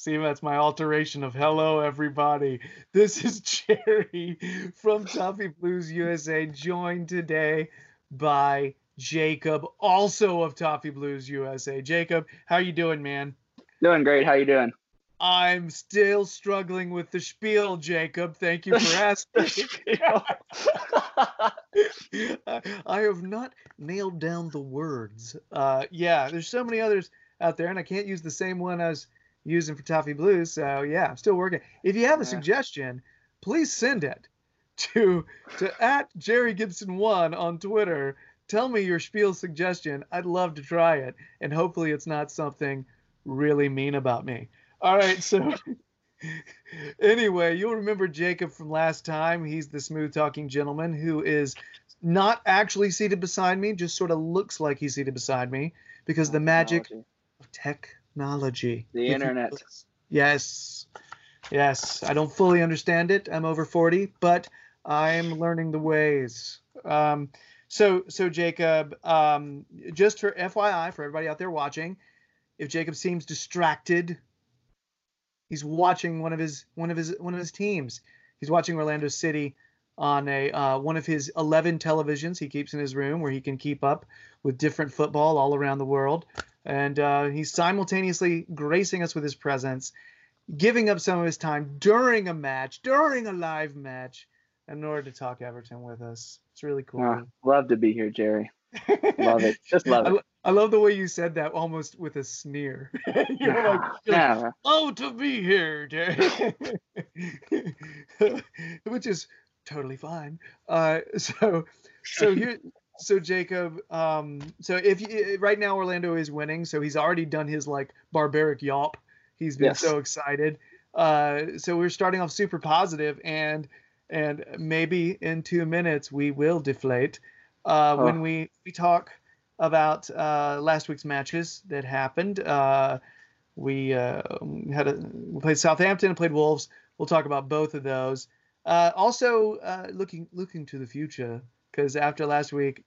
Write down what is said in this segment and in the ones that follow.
See, that's my alteration of hello everybody. This is Jerry from Toffee Blues USA, joined today by Jacob, also of Toffee Blues USA. Jacob, how you doing, man? Doing great. How you doing? I'm still struggling with the spiel, Jacob. Thank you for asking. I have not nailed down the words. Uh, yeah, there's so many others out there, and I can't use the same one I was using for Toffee Blues. So yeah, I'm still working. If you have a Yeah. suggestion, please send it to to at Jerry Gibson one on Twitter. Tell me your spiel suggestion. I'd love to try it, and hopefully it's not something really mean about me. All right, so anyway, you'll remember Jacob from last time. He's the smooth talking gentleman who is not actually seated beside me, just sort of looks like he's seated beside me because the magic of technology. The internet. Yes. Yes. I don't fully understand it. I'm over 40, but I'm learning the ways. Um, so, so Jacob, um, just for FYI, for everybody out there watching, if Jacob seems distracted, he's watching one of his one of his one of his teams. He's watching Orlando City on a uh, one of his 11 televisions he keeps in his room where he can keep up with different football all around the world and uh, he's simultaneously gracing us with his presence, giving up some of his time during a match, during a live match, in order to talk Everton with us. It's really cool. Ah, love to be here, Jerry. Love it. Just love I, it. lo- I love the way you said that, almost with a sneer. you're like, you're like, Yeah. oh, to be here, Jerry. which is totally fine. Uh, so, so here, so Jacob, um, so if you, right now Orlando is winning, so he's already done his like barbaric yawp. He's been Yes. so excited. Uh, so we're starting off super positive, and and maybe in two minutes we will deflate uh, when Oh. we we talk about uh, last week's matches that happened. Uh, we uh, had a we played Southampton and played Wolves. We'll talk about both of those. Uh, also, uh, looking looking to the future because after last week,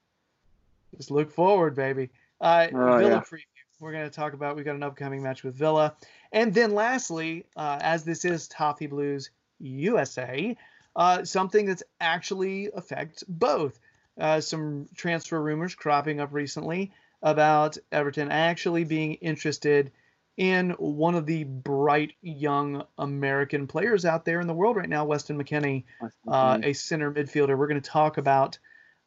just look forward, baby. Uh, Oh, Villa yeah. preview. We're going to talk about. we've got an upcoming match with Villa, and then lastly, uh, as this is Toffee Blues USA, uh, something that's actually affects both. Uh, some transfer rumors cropping up recently about Everton actually being interested in one of the bright young American players out there in the world right now, Weston McKennie, uh, a center midfielder. We're going to talk about.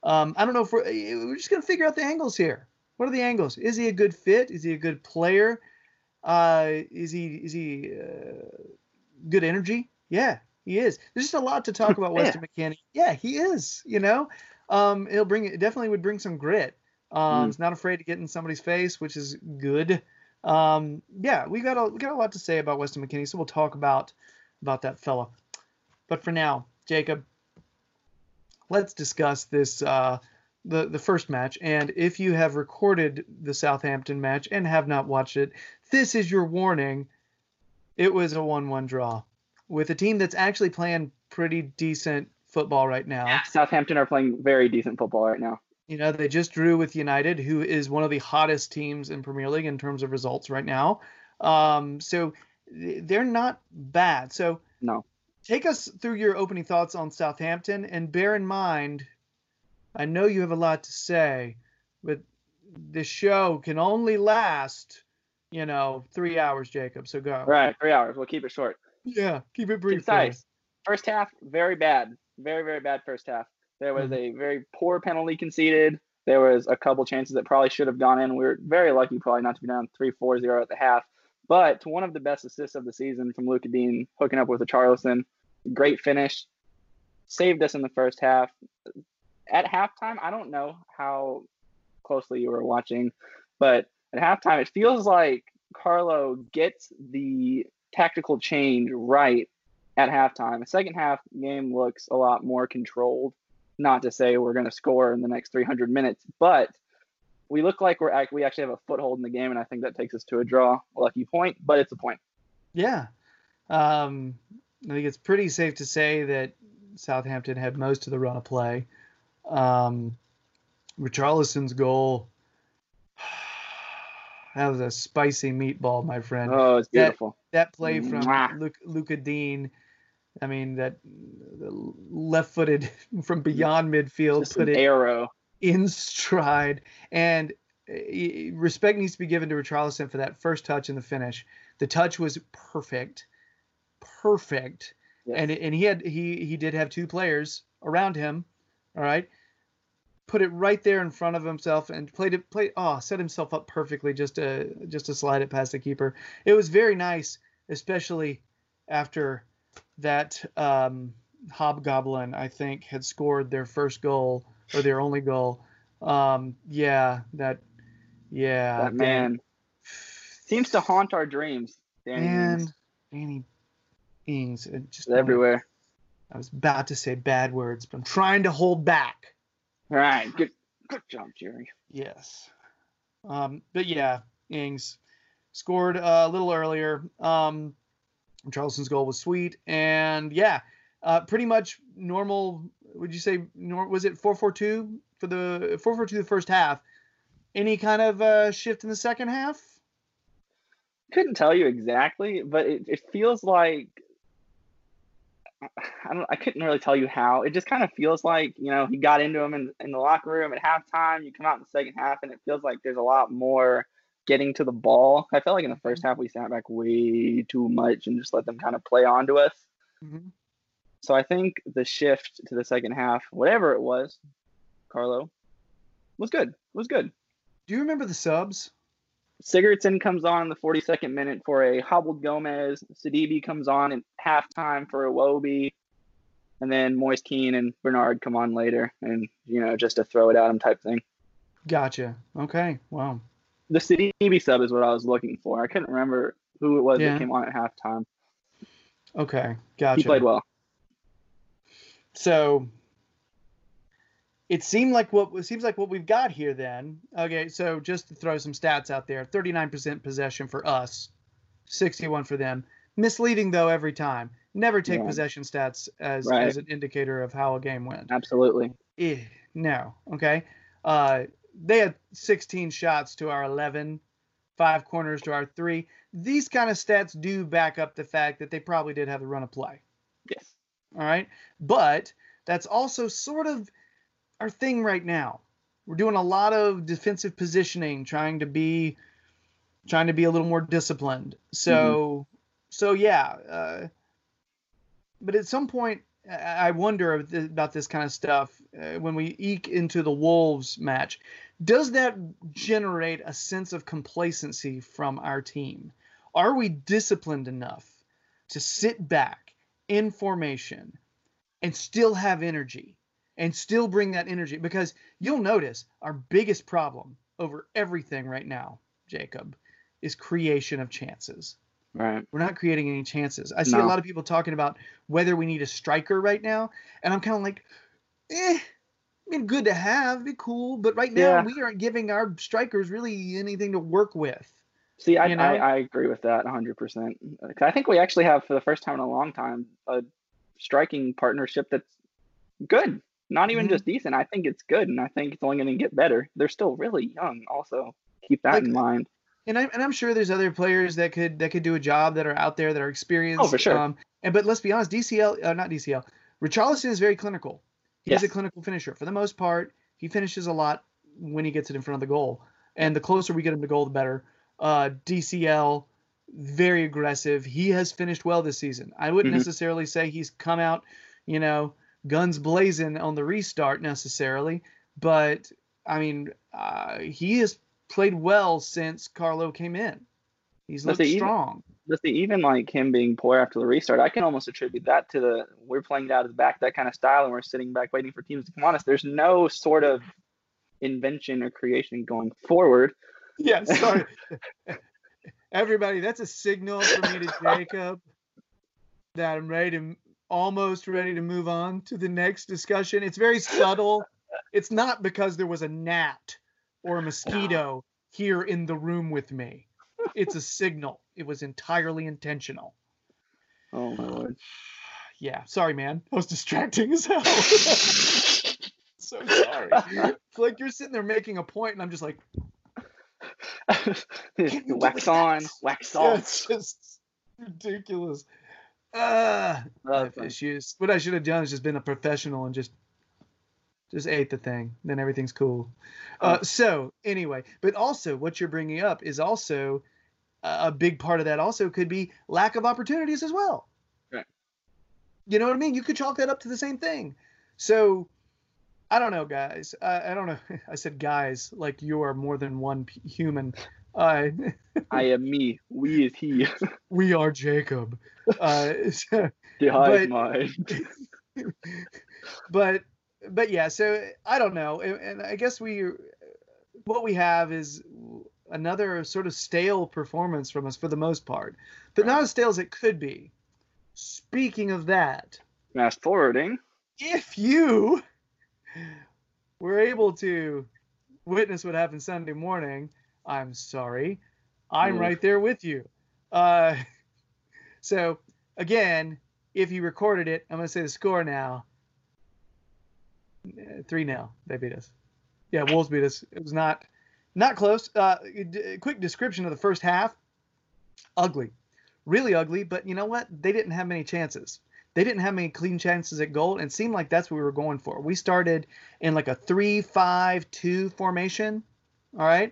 Um, I don't know if we're, we're just going to figure out the angles here. What are the angles? Is he a good fit? Is he a good player? Uh, is he is he uh, good energy? Yeah, he is. There's just a lot to talk about Yeah. Weston McKennie. Yeah, he is. You know, um, he'll bring it definitely would bring some grit. Um, Mm. He's not afraid to get in somebody's face, which is good. Um, yeah, we got a we got a lot to say about Weston McKennie, so we'll talk about about that fella. But for now, Jacob, let's discuss this uh, the the first match. And if you have recorded the Southampton match and have not watched it, this is your warning. It was a one-one draw with a team that's actually playing pretty decent football right now. Yeah, Southampton are playing very decent football right now. You know, they just drew with United, who is one of the hottest teams in Premier League in terms of results right now. Um, so they're not bad. So No. Take us through your opening thoughts on Southampton and bear in mind, I know you have a lot to say, but the show can only last, you know, three hours, Jacob. So go. Right, three hours. We'll keep it short. Yeah, keep it brief. Concise. First half, very bad. Very, very bad first half. There was Mhm. a very poor penalty conceded. There was a couple chances that probably should have gone in. We were very lucky, probably not to be down 3 4 0 at the half. But to one of the best assists of the season from Luca Digne, hooking up with Richarlison. Great finish. Saved us in the first half. At halftime, I don't know how closely you were watching, but at halftime, it feels like Carlo gets the tactical change right at halftime. The second half game looks a lot more controlled. Not to say we're going to score in the next 300 minutes, but we look like we're act- we actually have a foothold in the game, and I think that takes us to a draw. A lucky point, but it's a point. Yeah. Um, I think it's pretty safe to say that Southampton had most of the run of play. Um, Richarlison's goal, that was a spicy meatball, my friend. Oh, it's That- beautiful. that play from. Luke, Luca Digne, I mean, that left footed from beyond midfield, Just put an it arrow. In stride. And uh, respect needs to be given to Richarlison for that first touch and the finish. The touch was perfect, perfect, Yes. and and he had he he did have two players around him. All right, put it right there in front of himself and played it play oh set himself up perfectly just to just to slide it past the keeper. It was very nice, especially after that um, hobgoblin I think had scored their first goal or their only goal. Um, yeah, that yeah that man seems to haunt our dreams. Danny man Ings. Danny Ings it just everywhere. I was about to say bad words, but I'm trying to hold back. All right, good, good job, Jerry. Yes. Um, but yeah, Ings scored uh, a little earlier. Um, Richarlison's goal was sweet, and yeah, uh, pretty much normal. Would you say nor- was it four four two for the four four two the first half? Any kind of uh, shift in the second half? Couldn't tell you exactly, but it, it feels like I don't. I couldn't really tell you how. It just kind of feels like you know he got into him in, in the locker room at halftime. You come out in the second half, and it feels like there's a lot more getting to the ball. I felt like in the first half we sat back way too much and just let them kind of play onto us. Mhm. So I think the shift to the second half, whatever it was, Carlo, was good. Was good. Do you remember the subs? Sigurdsson comes on in the 42nd minute for a hobbled Gomes. Sidibe comes on at halftime for Iwobi. And then Moise Kean and Bernard come on later and, you know, just to throw it at him type thing. Gotcha. Okay. Wow. The Sidibe sub is what I was looking for. I couldn't remember who it was Yeah. that came on at halftime. Okay. Gotcha. He played well. So it seemed like what it seems like what we've got here then. Okay, so just to throw some stats out there, 39% possession for us, 61 for them. Misleading though every time. Never take Yeah. possession stats as Right. as an indicator of how a game went. Absolutely. Eh, no. Okay. Uh, they had 16 shots to our 11, five corners to our three. These kind of stats do back up the fact that they probably did have the run of play. Yes. All right. But that's also sort of our thing right now. We're doing a lot of defensive positioning, trying to be trying to be a little more disciplined. So so yeah, uh, but at some point I I wonder about this kind of stuff uh, when we eke into the Wolves match. Does that generate a sense of complacency from our team? Are we disciplined enough to sit back in formation and still have energy and still bring that energy? Because you'll notice our biggest problem over everything right now, Jacob, is creation of chances. Right. We're not creating any chances. I see a lot of people talking about whether we need a striker right now, and I'm kind of like, eh. I mean, good to have, be cool, but right now Yeah. we aren't giving our strikers really anything to work with. See, I, You know? I, I agree with that 100%. I think we actually have, for the first time in a long time, a striking partnership that's good. Not even Mhm. just decent. I think it's good, and I think it's only going to get better. They're still really young, also. Keep that Like- in mind. and I'm and I'm sure there's other players that could that could do a job that are out there that are experienced. Oh, for sure. Um, and but let's be honest, DCL, uh, not DCL, Richarlison is very clinical. He's a clinical finisher for the most part. He finishes a lot when he gets it in front of the goal, and the closer we get him to goal, the better. Uh, DCL, very aggressive. He has finished well this season. I wouldn't Mhm. necessarily say he's come out, you know, guns blazing on the restart necessarily, but I mean, uh, he has played well since Carlo came in. He's looked even- strong. But see, even like him being poor after the restart, I can almost attribute that to the we're playing it out of the back that kind of style, and we're sitting back waiting for teams to come on us. There's no sort of invention or creation going forward. Yeah, sorry. Everybody, that's a signal for me to Jacob that I'm ready to almost ready to move on to the next discussion. It's very subtle. It's not because there was a gnat or a mosquito here in the room with me. It's a signal. It was entirely intentional. Oh my lord. Yeah, sorry, man. I was distracting as hell. so sorry. It's like you're sitting there making a point, and I'm just like, wax on, wax yeah, off. it's just ridiculous. Uh, That life was fun. issues. What I should have done is just been a professional and just just ate the thing. Then everything's cool. Uh, Oh. so anyway, but also what you're bringing up is also a a big part of that. Also could be lack of opportunities as well. Right. You know what I mean? You could chalk that up to the same thing. So I don't know, guys. I, I don't know. I said guys like you are more than one p- human. Uh, I am me. We is he. we are Jacob. Uh, so- hive But- but yeah so i don't know and, and i guess we what we have is another sort of stale performance from us for the most part but not as stale as it could be speaking of that Fast forwarding. if you were able to witness what happened sunday morning. I'm sorry. I'm Oof. right there with you. Uh so again if you recorded it i'm going to say the score now. Uh, 3 0 they beat us. Yeah wolves beat us. It was not not close. Uh d- quick description of the first half. Ugly. Really ugly but you know what? They didn't have many chances they didn't have many clean chances at goal and it seemed like that's what we were going for. We started in like a 3-5-2 formation all right?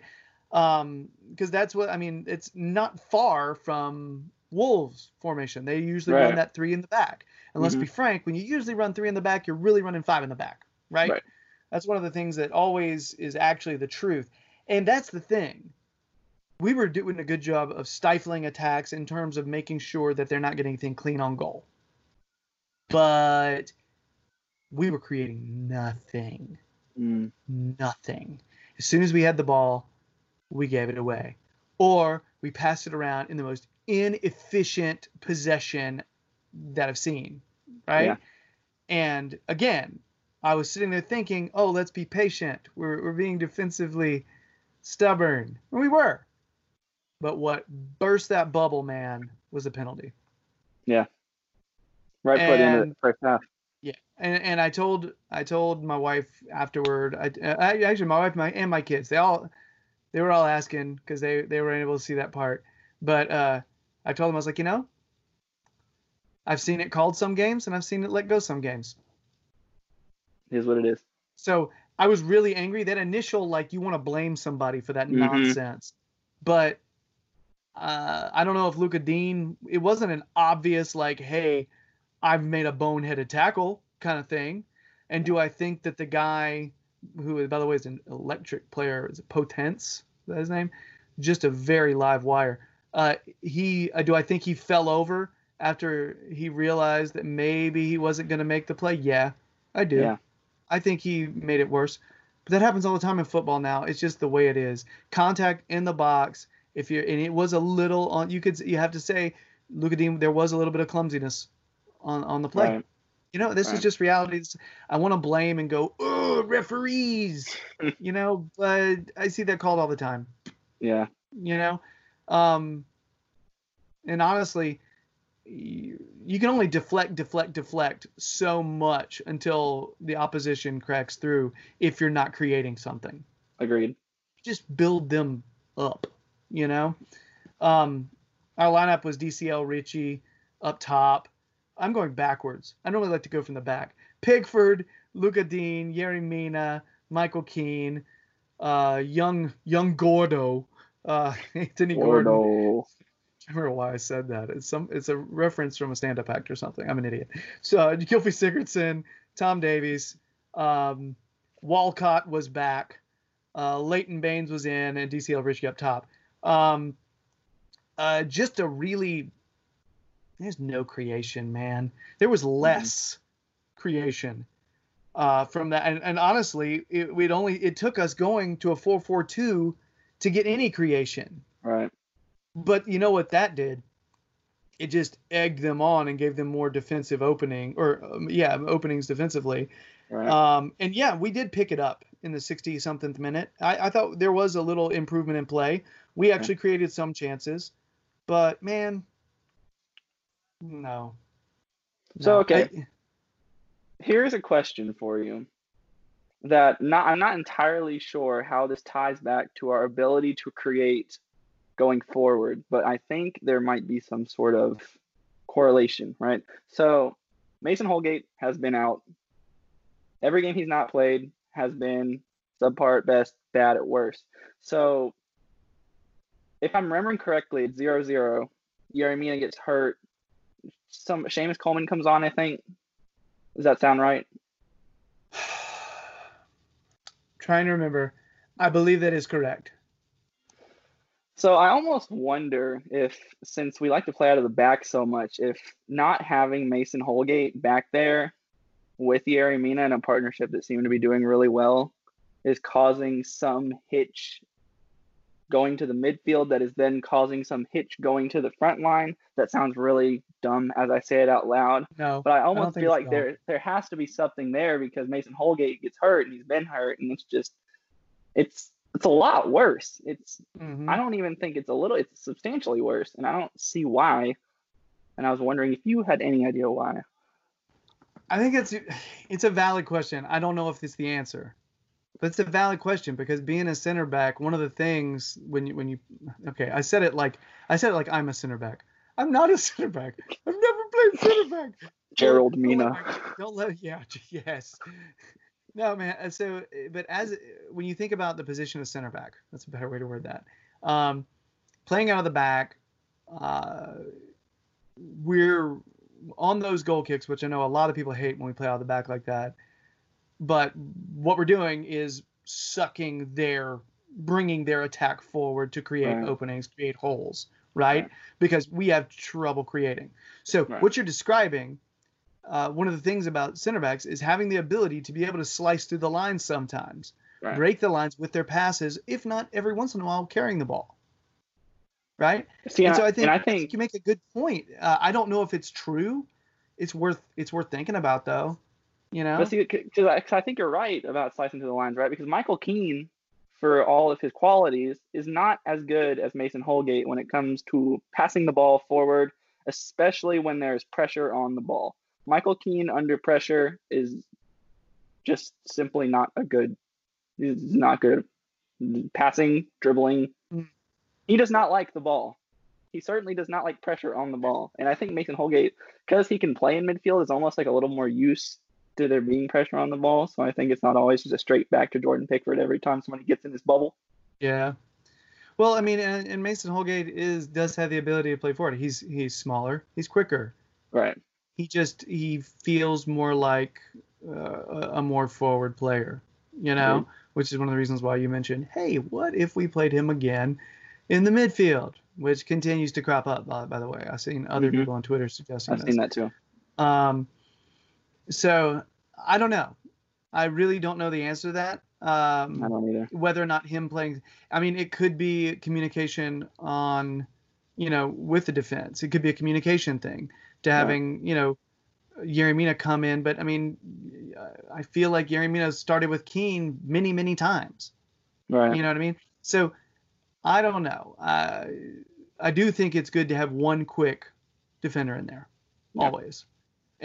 Um because that's what i mean it's not far from wolves formation. They usually run that three in the back. And let's Mhm. be frank when you usually run three in the back you're really running five in the back right, Right. that's one of the things that always is actually the truth. And that's the thing. We were doing a good job of stifling attacks in terms of making sure that they're not getting anything clean on goal but we were creating nothing Mm, nothing. As soon as we had the ball, we gave it away. Or we passed it around in the most inefficient possession that I've seen. Right? Yeah. And again, I was sitting there thinking, oh, let's be patient. We're, we're being defensively stubborn. And we were. But what burst that bubble, man, was a penalty. Right end of the first half. Yeah, and and I told I told my wife afterward. I, I actually my wife my, and my kids they all they were all asking because they they were able to see that part. But uh, I told them I was like, you know, I've seen it called some games and I've seen it let go some games. Here's what it is. So I was really angry. That initial like you want to blame somebody for that Mhm. nonsense, but uh, I don't know if Luca Digne. It wasn't an obvious like, hey, I've made a boneheaded tackle kind of thing. And do I think that the guy who, by the way, is an electric player, is it Podence? Is that his name? Just a very live wire. Uh, he, uh, do I think he fell over after he realized that maybe he wasn't going to make the play? Yeah, I do. Yeah. I think he made it worse. But that happens all the time in football now. It's just the way it is. Contact in the box. If you're and it was a little on you could you have to say, Luka Digne, there was a little bit of clumsiness on on the play. Right. You know, this is just reality. I want to blame and go, oh, referees. you know, but I see that called all the time Yeah. you know um and honestly you, you can only deflect deflect deflect so much until the opposition cracks through if you're not creating something Agreed. just build them up you know um our lineup was dcl richie up top i'm going backwards i normally like to go from the back pickford luca digne yerry mina michael keane uh young young gordo uh anthony gordon Gordo. I remember why I said that. It's some it's a reference from a stand-up act or something. I'm an idiot. So uh, Gylfi Sigurdsson, Tom Davies, um, Walcott was back, uh, Leighton Baines was in, and DCL Richie up top. Um, uh, just a really there's no creation, man. There was less creation uh, from that, and, and honestly, it we'd only it took us going to a four four two to get any creation. Right. But you know what that did? It just egged them on and gave them more defensive opening, or um, yeah, openings defensively. Right. Um, and yeah, we did pick it up in the 60 something minute. I, I thought there was a little improvement in play. We actually created some chances, but man, no. So, No. okay. I- Here's a question for you that not I'm not entirely sure how this ties back to our ability to create going forward, but I think there might be some sort of correlation, right? So Mason Holgate has been out. Every game he's not played has been subpar at best, bad at worst. So if I'm remembering correctly, it's 0 0. Yerry Mina gets hurt. Some Seamus Coleman comes on, I think. Does that sound right? trying to remember. I believe that is correct. So I almost wonder if, since we like to play out of the back so much, if not having Mason Holgate back there with Yerry Mina in a partnership that seemed to be doing really well is causing some hitch going to the midfield that is then causing some hitch going to the front line. That sounds really dumb as I say it out loud. No, But I almost think feel like dumb. there there has to be something there because Mason Holgate gets hurt and he's been hurt and it's just it's it's a lot worse. It's Mhm. I don't even think it's a little it's substantially worse and I don't see why. And I was wondering if you had any idea why. I think it's it's a valid question. I don't know if it's the answer, it's a valid question because being a center back, one of the things when you when you okay, I said it like I said it like I'm a center back. I'm not a center back. I've never played center back. Gerald Mina. Don't let yeah yes. No man. uh, So but as when you think about the position of center back, that's a better way to word that. Um, playing out of the back, uh, we're on those goal kicks, which I know a lot of people hate when we play out of the back like that. But what we're doing is sucking their, bringing their attack forward to create Right. openings, create holes, right? Right. Because we have trouble creating. So Right. what you're describing, uh, one of the things about center backs is having the ability to be able to slice through the lines sometimes, break the lines with their passes, if not every once in a while carrying the ball. Right? See, and so I think, and I I think think you make a good point. Uh, I don't know if it's true. It's worth it's worth thinking about though. You know? But see, because I think you're right about slicing to the lines, right? Because Michael Keane, for all of his qualities, is not as good as Mason Holgate when it comes to passing the ball forward, especially when there's pressure on the ball. Michael Keane under pressure is just simply not a good. He's not good. Passing, dribbling. Mm. He does not like the ball. He certainly does not like pressure on the ball. And I think Mason Holgate, because he can play in midfield, is almost like a little more used to there being pressure on the ball. So I think it's not always just a straight back to Jordan Pickford every time somebody gets in his bubble. yeah. Well, I mean, and, and Mason Holgate is does have the ability to play forward. He's he's smaller. He's quicker. Right. He just he feels more like uh, a more forward player. You know, Agreed. which is one of the reasons why you mentioned, hey, what if we played him again in the midfield, which continues to crop up. By, by the way, I've seen other Mhm. people on Twitter suggesting that. I've this. seen that too. Um, so I don't know. I really don't know the answer to that. Um, I don't either. whether or not him playing, I mean, it could be communication on, you know, with the defense. It could be a communication thing to having, you know, Yerry Mina come in. But I mean, I feel like Yerry Mina started with Keane many, many times. Right. You know what I mean? So I don't know. I I do think it's good to have one quick defender in there, Yeah. always.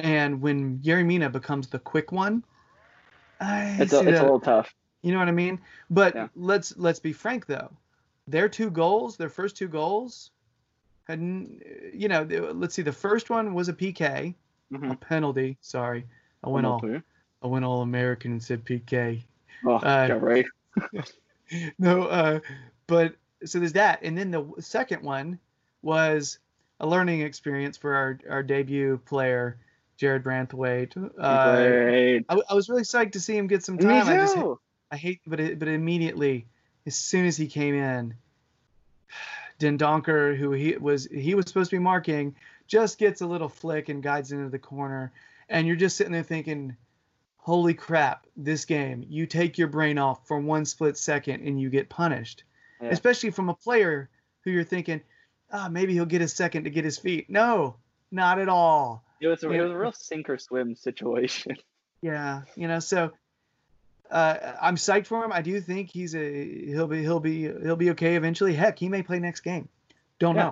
And when Yerry Mina becomes the quick one, I it's a, it's a little tough. you know what I mean? But Yeah. let's let's be frank though. Their two goals, their first two goals, had you know, let's see. The first one was a PK, a Mhm. penalty. Sorry, I went all I went all American and said PK. Oh, uh, yeah, right. no, uh, but so there's that, and then the second one was a learning experience for our our debut player, Jarrad Branthwaite. Uh. I, I was really psyched to see him get some Me time. I just too. I hate, but it, but immediately, as soon as he came in, Dendoncker, who he was he was supposed to be marking, just gets a little flick and guides into the corner, and you're just sitting there thinking, "Holy crap! This game, you take your brain off for one split second and you get punished." Yeah. Especially from a player who you're thinking, "Ah, maybe he'll get a second to get his feet." No, not at all. It was a, it was a real sink or swim situation. Yeah, you know, so uh, I'm psyched for him. I do think he's a he'll be he'll be he'll be okay eventually. Heck, he may play next game. Don't Yeah.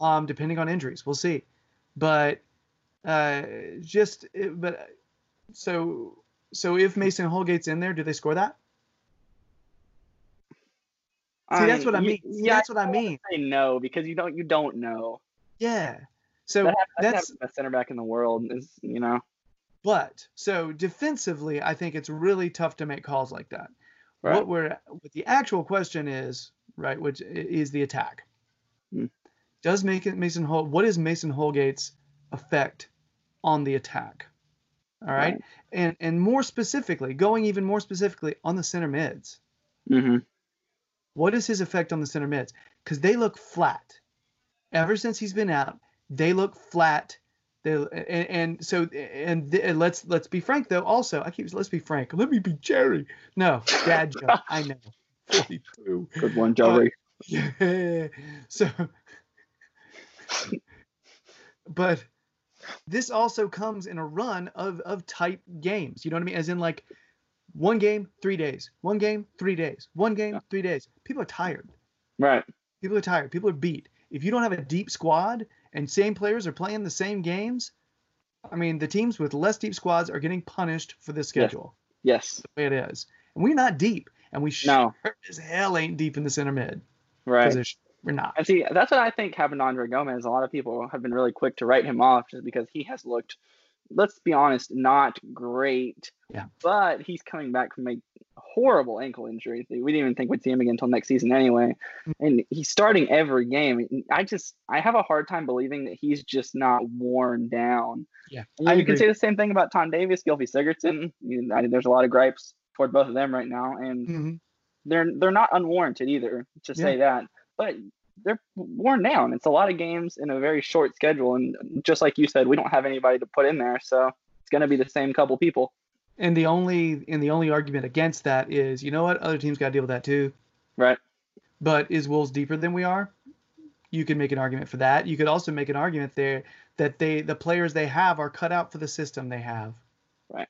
know. Um, depending on injuries, we'll see. But uh, just but so so if Mason Holgate's in there, do they score that? See, that's what I mean. See, yeah, that's what I mean. I no because you don't you don't know. Yeah. So That that's the best center back in the world is you know but so defensively, I think it's really tough to make calls like that. right. What we're what the actual question is, right, which is the attack. Hmm. Does Mason Mason Hol what is Mason Holgate's effect on the attack? All right? Right. And and more specifically, going even more specifically on the center mids. hmm What is his effect on the center mids? Because they look flat. Ever since he's been out, they look flat. They and, and so and, and let's let's be frank though. Also, I keep let's be frank. Let me be Jerry. No, dad joke. I know. Forty-two. Good one, Joey. Yeah. So, but this also comes in a run of of type games. You know what I mean? As in like one game, three days. One game, three days. One game, three days. People are tired. right. People are tired. People are beat. If you don't have a deep squad and same players are playing the same games, I mean, the teams with less deep squads are getting punished for this schedule. Yes. The way it is, and we're not deep, and we No. sure as hell ain't deep in the center mid Right. position. We're not. And see, that's what I think happened to Andre Gomes. A lot of people have been really quick to write him off just because he has looked, let's be honest, not great. Yeah. But he's coming back from a horrible ankle injury. We didn't even think we'd see him again until next season anyway. And he's starting every game. I just, I have a hard time believing that he's just not worn down. Yeah, I you can say the same thing about Tom Davies, Gylfi Sigurdsson. You know, I, there's a lot of gripes toward both of them right now. And Mhm. they're they're not unwarranted either to say that but they're worn down it's a lot of games in a very short schedule and just like you said we don't have anybody to put in there so it's going to be the same couple people And the only and the only argument against that is, you know what, other teams got to deal with that too. right But is Wolves deeper than we are? You could make an argument for that. You could also make an argument there that they the players they have are cut out for the system they have. Right.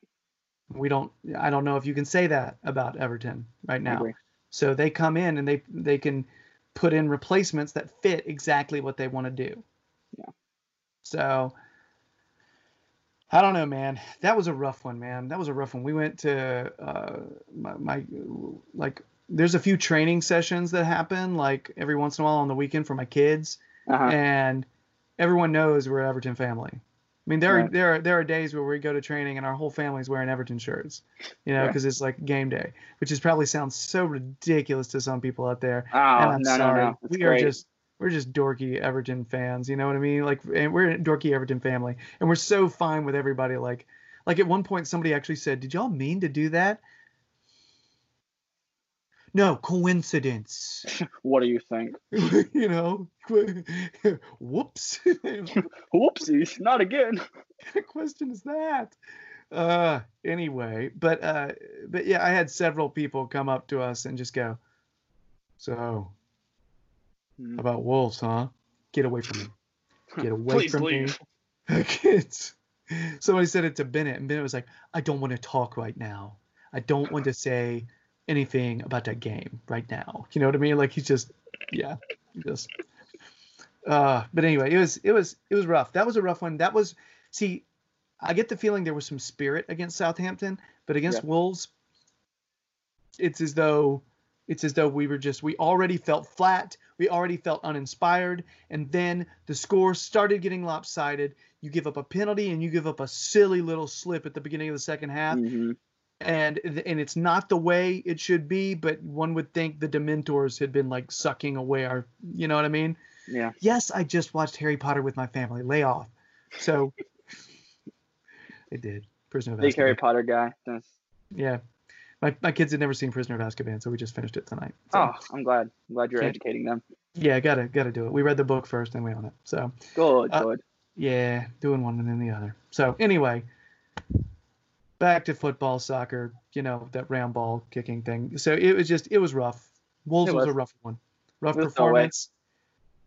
We don't. I don't know if you can say that about Everton right now. So they come in and they they can put in replacements that fit exactly what they want to do. Yeah. So I don't know, man. That was a rough one, man. That was a rough one. We went to uh, my, my like. There's a few training sessions that happen like every once in a while on the weekend for my kids, uh-huh. and everyone knows we're Everton family. I mean, there are there are there are days where we go to training and our whole family's wearing Everton shirts, you know, Right. because it's like game day, which is probably sounds so ridiculous to some people out there. oh and I'm no sorry, no no we great are just we're just dorky Everton fans, you know what I mean? Like, and we're a dorky Everton family, and we're so fine with everybody. Like, like at one point somebody actually said, "Did y'all mean to do that?" No, coincidence. what do you think you know, whoops. whoopsies not again of question is that? Uh, anyway, but uh, but yeah, I had several people come up to us and just go, "So, Hmm. about wolves, huh? Get away from me! Get away from leave. me!" Kids. Somebody said it to Bennett, and Bennett was like, "I don't want to talk right now. I don't want to say anything about that game right now." You know what I mean? Like he's just, yeah, just. Uh, but anyway, it was it was it was rough. That was a rough one. That was see, I get the feeling there was some spirit against Southampton, but against Yeah. Wolves, it's as though it's as though we were just we already felt flat, we already felt uninspired, and then the score started getting lopsided. You give up a penalty and you give up a silly little slip at the beginning of the second half, Mhm. and and it's not the way it should be. But one would think the Dementors had been like sucking away our, you know what I mean? yeah Yes, I just watched Harry Potter with my family. Lay off. So it did. Prisoner of big Harry Potter guy That's- Yeah. My, my kids had never seen Prisoner of Azkaban, so we just finished it tonight. So, oh I'm glad I'm glad you're Can't- educating them yeah, gotta gotta do it. We read the book first, then we own it. So good Uh, good yeah, doing one and then the other. So anyway, back to football, soccer. You know that round ball kicking thing. So it was just it was rough. Wolves was. was. a rough one. Rough performance.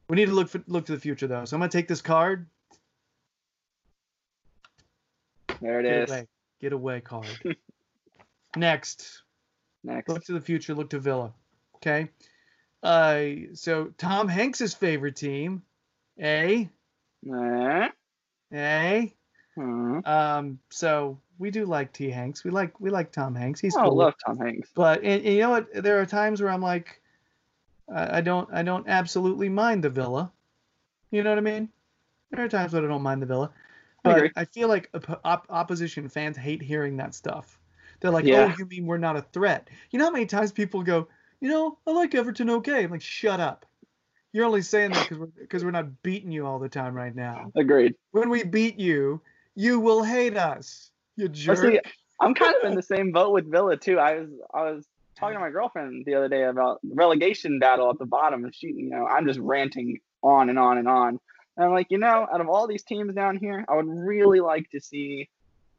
We need to look for, look to the future though. So I'm gonna take this card. there it Get is away. Get away card. Next, Next. Look to the future. Look to Villa. Okay. Uh, so Tom Hanks's favorite team, A, Eh? A. Hmm. Um, so we do like T Hanks. We like we like Tom Hanks. He's Oh, I cool. love Tom Hanks. But and, and you know what? There are times where I'm like, I, I don't I don't absolutely mind the Villa. You know what I mean? There are times when I don't mind the Villa, but agree. I, feel like op- opposition fans hate hearing that stuff. They're like, Yeah. "Oh, you mean we're not a threat?" You know how many times people go, "You know, I like Everton okay." I'm like, "Shut up." You're only saying that because we're because we're not beating you all the time right now. Agreed. When we beat you, you will hate us. You jerk. see, I'm kind of in the same boat with Villa too. I was I was talking to my girlfriend the other day about the relegation battle at the bottom, and she, you know, I'm just ranting on and on and on. And I'm like, you know, out of all these teams down here, I would really like to see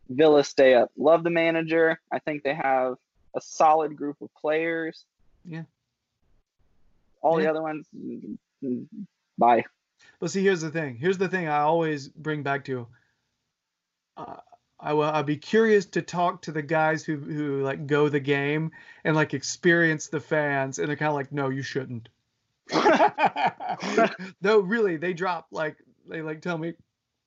Villa stay up. Love the manager. I think they have a solid group of players. Yeah. All Yeah. the other ones, mm, bye. But see, here's the thing. Here's the thing I always bring back to. Uh, I will. I'd be curious to talk to the guys who who like go the game and like experience the fans, and they're kind of like, no, you shouldn't. no, really, they drop like they like tell me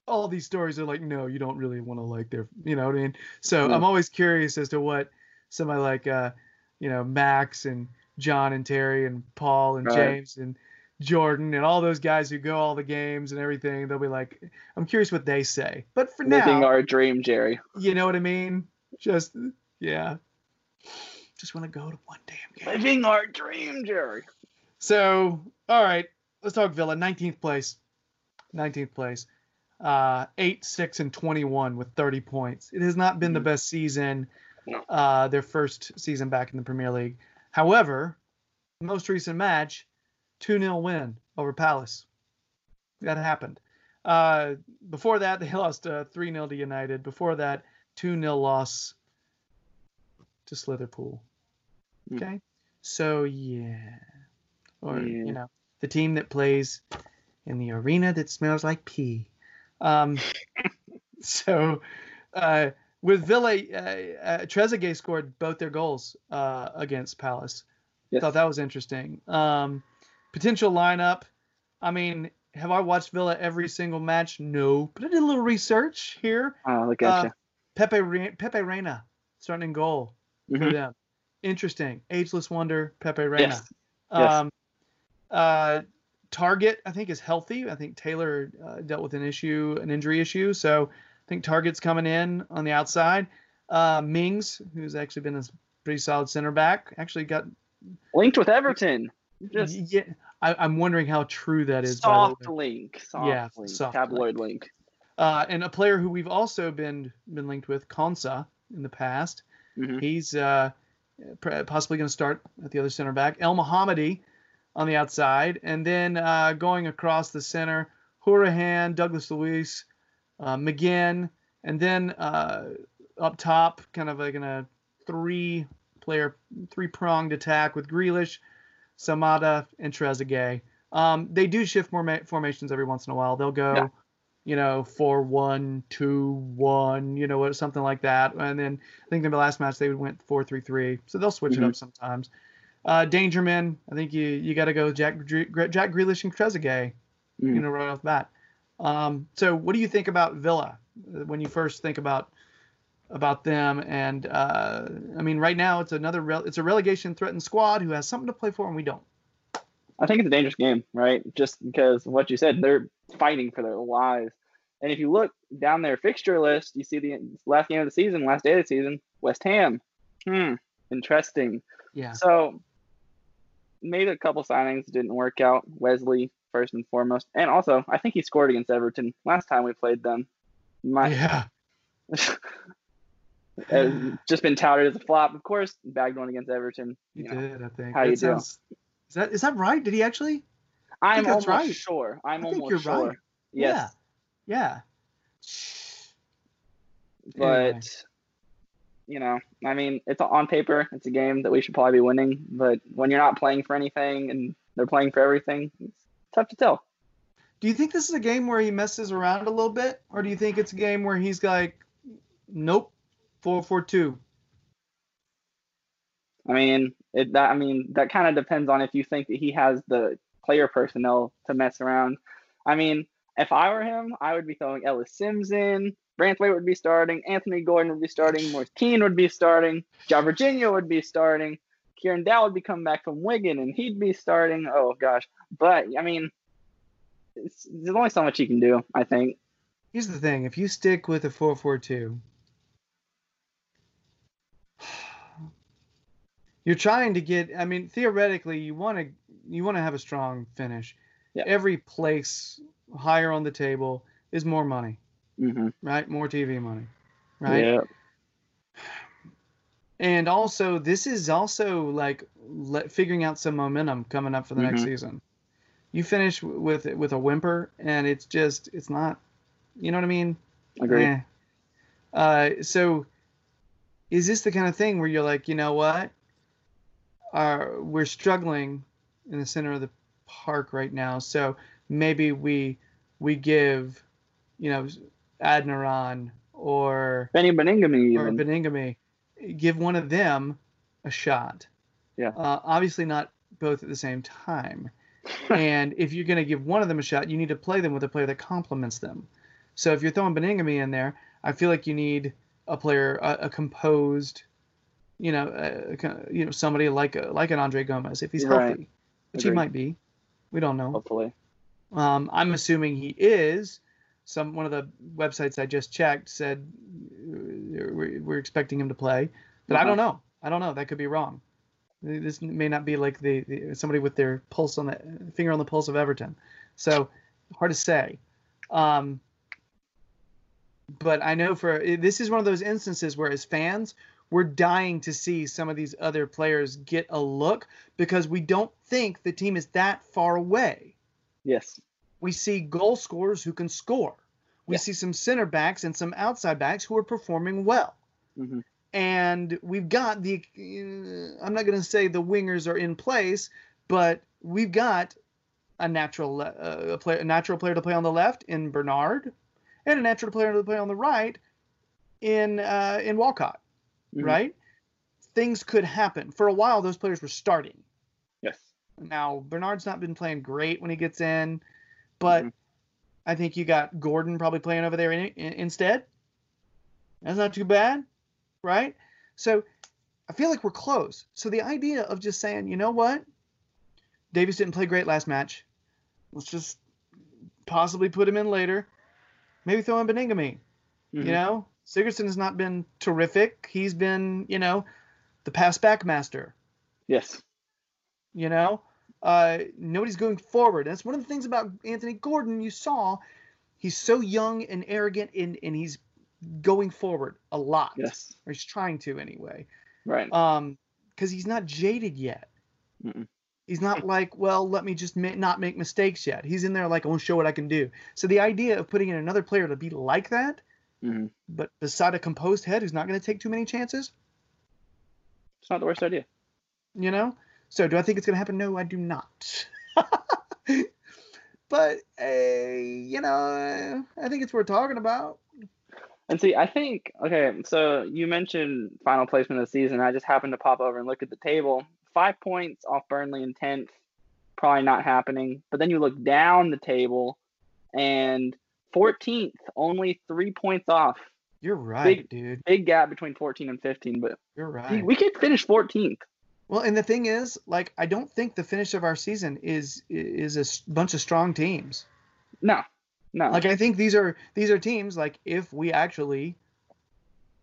all these stories. They're like, no, you don't really want to like their, you know what I mean? So Yeah. I'm always curious as to what somebody like, uh, you know, Max and John and Terry and Paul and Right. James and Jordan and all those guys who go all the games and everything. They'll be like, I'm curious what they say. But for Living now, living our dream, Jerry. you know what I mean? Just yeah. Just want to go to one damn game. Living our dream, Jerry. So, all right, let's talk Villa. 19th place. 19th place. Uh, 8, 6, and 21 with 30 points. It has not been the Mhm. best season, uh, their first season back in the Premier League. However, most recent match, 2 0 win over Palace. That happened. Uh, before that, they lost uh, 3 0 to United. Before that, 2 0 loss to Slitherpool. Hmm. Okay. So, yeah. Or, Yeah. you know, the team that plays in the arena that smells like pee. Um, so, uh, with Villa, uh, uh, Trezeguet scored both their goals uh, against Palace. Yes. Thought that was interesting. Um, potential lineup. I mean, have I watched Villa every single match? No, but I did a little research here. Oh, look at Uh, Pepe Re- Pepe Reina starting in goal you. for them. Interesting. Ageless wonder, Pepe Reina. Yes. Yes. Um, uh, Targett, I think, is healthy. I think Taylor uh, dealt with an issue, an injury issue. So I think Targett's coming in on the outside. Uh, Mings, who's actually been a pretty solid center back, actually got. Linked with Everton. Just yeah, I, I'm wondering how true that is. soft link. Soft Yeah, link. soft tabloid link. Uh, and a player who we've also been been linked with, Konsa, in the past. Mhm. He's uh, possibly going to start at the other center back. Elmohamady on the outside, and then uh, going across the center, Hourihane, Douglas Luiz, uh, McGinn, and then uh, up top, kind of like in a three player, three pronged attack with Grealish, Samatta, and Trezeguet. Um, they do shift forma- formations every once in a while. They'll go, Yeah. you know, four one two one, you know, what something like that. And then I think in the last match they went four three three. So they'll switch it Mhm. up sometimes. Uh, Dangerman, I think you you got to go Jack Gre- Jack Grealish and Trezeguet, you Mhm. know, right off the bat. Um, so what do you think about Villa uh, when you first think about about them? And uh, I mean, right now it's another rel- it's a relegation threatened squad who has something to play for, and we don't. I think it's a dangerous game, right? Just because of what you said, they're fighting for their lives. And if you look down their fixture list, you see the last game of the season, last day of the season, West Ham. Hmm, interesting. Yeah. So made a couple signings, didn't work out. Wesley first and foremost, and also I think he scored against Everton last time we played them. My, Yeah. just been touted as a flop. Of course, bagged one against Everton. He you know. did, I think. how That you do. Is that is that right? Did he actually? I'm almost right. sure. I'm I think almost you're sure. right. Yes. Yeah. but Anyway. You know, I mean, it's on paper, it's a game that we should probably be winning. But when you're not playing for anything and they're playing for everything, it's tough to tell. Do you think this is a game where he messes around a little bit, or do you think it's a game where he's like, nope, four four two? I mean, it, that I mean that kind of depends on if you think that he has the player personnel to mess around. I mean, if I were him, I would be throwing Ellis Sims in. Branthwaite would be starting. Anthony Gordon would be starting. Moise Kean would be starting. Ja Virginia would be starting. Kieran Dowell would be coming back from Wigan and he'd be starting. Oh gosh, but I mean, there's only so much you can do. I think. Here's the thing: if you stick with a four-four-two, you're trying to get. I mean, theoretically, you want to you want to have a strong finish. Yeah. Every place higher on the table is more money, Mm-hmm. right? More TV money, right? Yeah. And also, this is also like le- figuring out some momentum coming up for the next Mhm. season. You finish w- with with a whimper, and it's just it's not. You know what I mean? Agreed. Eh. Uh, so, is this the kind of thing where you're like, you know what? Uh, we're struggling in the center of the park right now, so maybe we we give, you know, Adeniran or Beni Baningime or even. Baningime, give one of them a shot. Yeah. Uh, obviously not both at the same time. and if you're going to give one of them a shot, you need to play them with a player that complements them. So if you're throwing Baningime in there, I feel like you need a player, a, a composed, you know, a, you know, somebody like a, like an Andre Gomes if he's Right. healthy, which he might be. We don't know. Hopefully. Um, I'm assuming he is. Some one of the websites I just checked said uh, we're, we're expecting him to play, but I Uh-huh. don't know. I don't know. That could be wrong. This may not be like the, the somebody with their pulse on the finger on the pulse of Everton. So hard to say. Um, but I know for this is one of those instances where as fans we're dying to see some of these other players get a look because we don't think the team is that far away Yes. We see goal scorers who can score. We Yeah. see some center backs and some outside backs who are performing well. hmm And we've got the, I'm not going to say the wingers are in place, but we've got a natural, uh, a, play, a natural player to play on the left in Bernard, and a natural player to play on the right in uh, in Walcott. Mhm. Right? Things could happen. For a while, those players were starting. Yes. Now Bernard's not been playing great when he gets in, but Mhm. I think you got Gordon probably playing over there in, in, instead. That's not too bad, right? So I feel like we're close. So the idea of just saying, you know what, Davies didn't play great last match. Let's just possibly put him in later. Maybe throw in Baningime. Mhm. You know, Sigurdsson has not been terrific. He's been, you know, the pass back master Yes. you know uh, nobody's going forward. And that's one of the things about anthony gordon you saw. He's so young and arrogant and, and he's going forward a lot. Yes. or he's trying to anyway. Right. um because he's not jaded yet. Mm-mm. he's not like well let me just ma- not make mistakes yet. He's in there like i want to show what i can do. So the idea of putting in another player to be like that hmm but beside a composed head who's not going to take too many chances. It's not the worst idea. you know so do i think it's going to happen no i do not but uh, you know i think it's worth talking about And see, I think okay. So you mentioned final placement of the season. I just happened to pop over and look at the table. Five points off Burnley in tenth, probably not happening. But then you look down the table, and fourteenth, only three points off. you're right Big- dude Big gap between fourteen and fifteen. But you're right we could finish fourteenth. Well and the thing is like i don't think the finish of our season is is a bunch of strong teams No, no. like i think these are these are teams like if we actually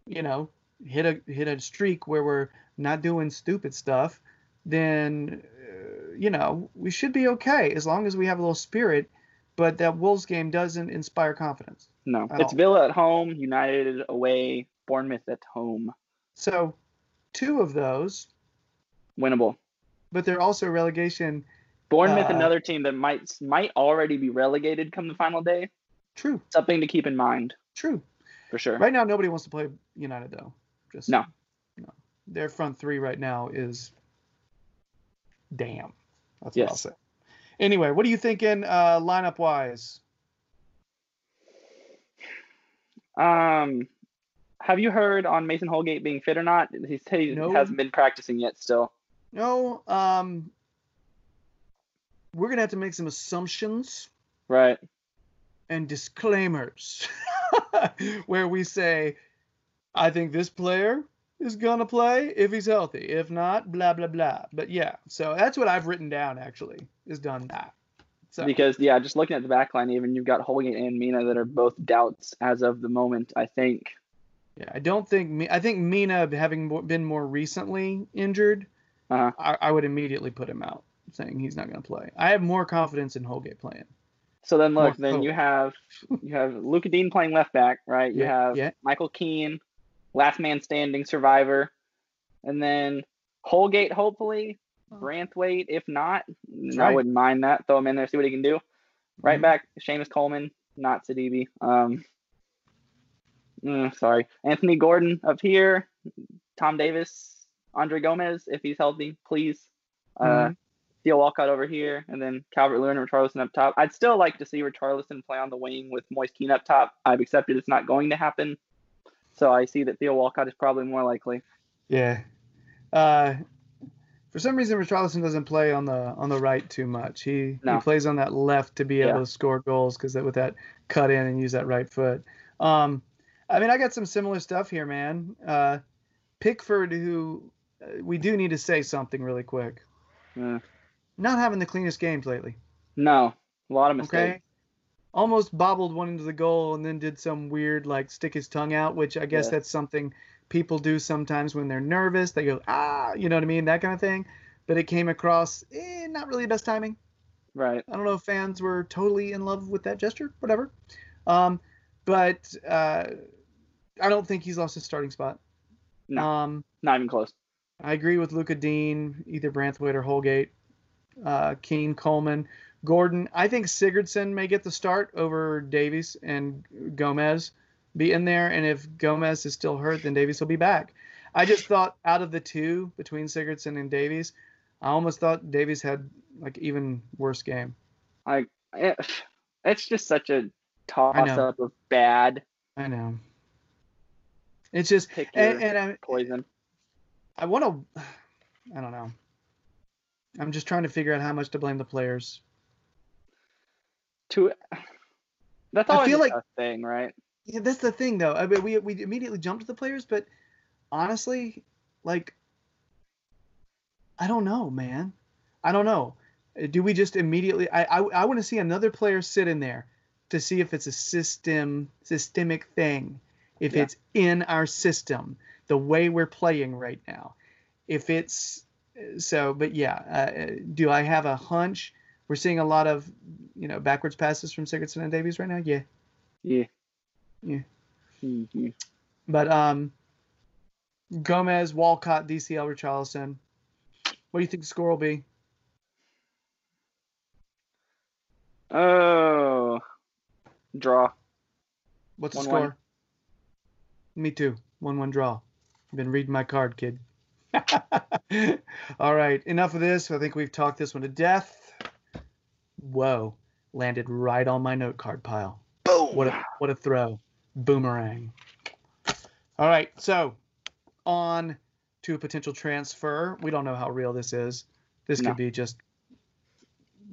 you know hit a hit a streak where we're not doing stupid stuff then uh, you know we should be okay as long as we have a little spirit but that wolves game doesn't inspire confidence no. It's all. Villa at home, United away, Bournemouth at home. so two of those Winnable. but they're also relegation Bournemouth, Uh, another team that might might already be relegated come the final day. true Something to keep in mind true for sure. right now nobody wants to play united though just No. no their front three right now is damn that's Yes. what i'll say anyway what are you thinking uh lineup wise Um, have you heard on Mason Holgate being fit or not? He said he No. hasn't been practicing yet. Still, No, um, we're gonna have to make some assumptions right? and disclaimers where we say, I think this player is gonna play if he's healthy. If not, blah blah blah. But yeah, so that's what I've written down. Actually, is done that. So Because yeah, just looking at the back line, even you've got Holgate and Mina that are both doubts as of the moment. I think. yeah, I don't think me. I think Mina having been more recently injured, Uh-huh. I, I would immediately put him out, saying he's not gonna play. I have more confidence in Holgate playing. So then look, More then hope. you have you have Lucas Digne playing left back, right? You Yeah, have yeah. Michael Keane, last man standing survivor, and then Holgate hopefully, Branthwaite if not, I wouldn't mind that. Throw him in there, see what he can do. Right Mhm. back, Seamus Coleman, not Sidibe. Um, mm, sorry, Anthony Gordon up here, Tom Davies, Andre Gomes if he's healthy, please. Uh, Mhm. Theo Walcott over here, and then Calvert Lewin and Richarlison up top. I'd still like to see Richarlison play on the wing with Moise Kean up top. I've accepted it's not going to happen. So I see that Theo Walcott is probably more likely. Yeah. Uh, for some reason, Richarlison doesn't play on the on the right too much. He No. he plays on that left to be able to score goals because that with that cut in and use that right foot. Um, I mean, I got some similar stuff here, man. Uh, Pickford, who uh, we do need to say something really quick. Uh, Not having the cleanest games lately. no, a lot of mistakes. Okay. Almost bobbled one into the goal and then did some weird like stick his tongue out, which I guess Yeah. that's something people do sometimes when they're nervous. They go ah, you know what I mean, that kind of thing. But it came across eh, not really the best timing. Right. I don't know if fans were totally in love with that gesture, whatever. Um, but uh, I don't think he's lost his starting spot. No. Um, Not even close. I agree with Lucas Digne, either Branthwaite or Holgate, uh, Keane, Coleman, Gordon. I think Sigurdsson may get the start over Davies and Gomes be in there. And if Gomes is still hurt, then Davies will be back. I just thought out of the two between Sigurdsson and Davies, I almost thought Davies had like even worse game. I. It, it's just such a toss up of bad. I know. It's just and, and I poison. I want to. I don't know. I'm just trying to figure out how much to blame the players. To. That's I always feel a like- tough thing, right? Yeah, that's the thing, though. I mean, we we immediately jumped to the players, but honestly, like, I don't know, man. I don't know. Do we just immediately? I I, I want to see another player sit in there to see if it's a system systemic thing, if Yeah. it's in our system, the way we're playing right now. If it's so, but yeah. Uh, do I have a hunch? We're seeing a lot of, you know, backwards passes from Sigurdsson and Davies right now. Yeah. Yeah. Yeah. Mhm. But um, Gomes, Walcott, DCL, Richarlison. What do you think the score will be? Oh. Draw. What's the 1-1. score? Me too. One-one draw. Been reading my card, kid. All right, enough of this. I think we've talked this one to death. Whoa, landed right on my note card pile. Boom. What a what a throw. Boomerang. All right, so on to a potential transfer. We don't know how real this is. This No. could be just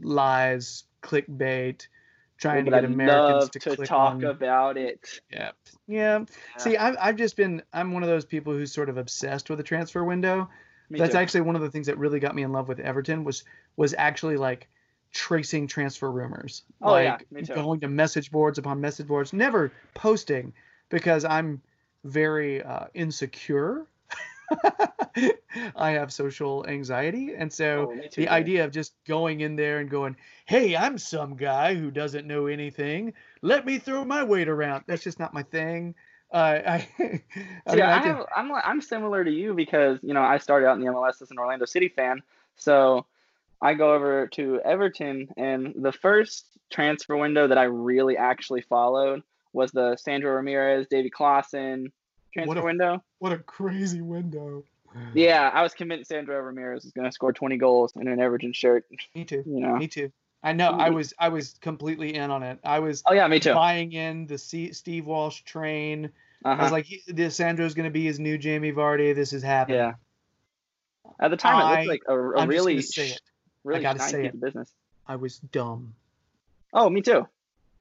lies, clickbait, trying to get I'd Americans love to, to click talk on. about it. Yeah. Yeah. See, I've, I've just been, I'm one of those people who's sort of obsessed with the transfer window. Me That's too. actually one of the things that really got me in love with Everton was, was actually like tracing transfer rumors. Oh, like yeah, me too. going to message boards upon message boards, never posting because I'm very uh, insecure. I have social anxiety. And so Oh, the idea of just going in there and going, hey, I'm some guy who doesn't know anything. Let me throw my weight around. That's just not my thing. Uh, I, I, mean, I I have, I'm I'm similar to you because you know I started out in the MLS as an Orlando City fan, so I go over to Everton, and the first transfer window that I really actually followed was the Sandro Ramirez, Davy Klaassen transfer a- window. what a crazy window. Yeah, I was convinced Sandro Ramirez was going to score 20 goals in an Everton shirt. Me too. You know. Me too. I know. I was I was completely in on it. I was Oh yeah, me too. buying in the C- Steve Walsh train I Uh-huh. was like, he- Sandro's going to be his new Jamie Vardy. This is happening. yeah. At the time, it I- looked like a, a I'm really, just gonna say it. really gotta shiny say it. of business. I was dumb. Oh, me too.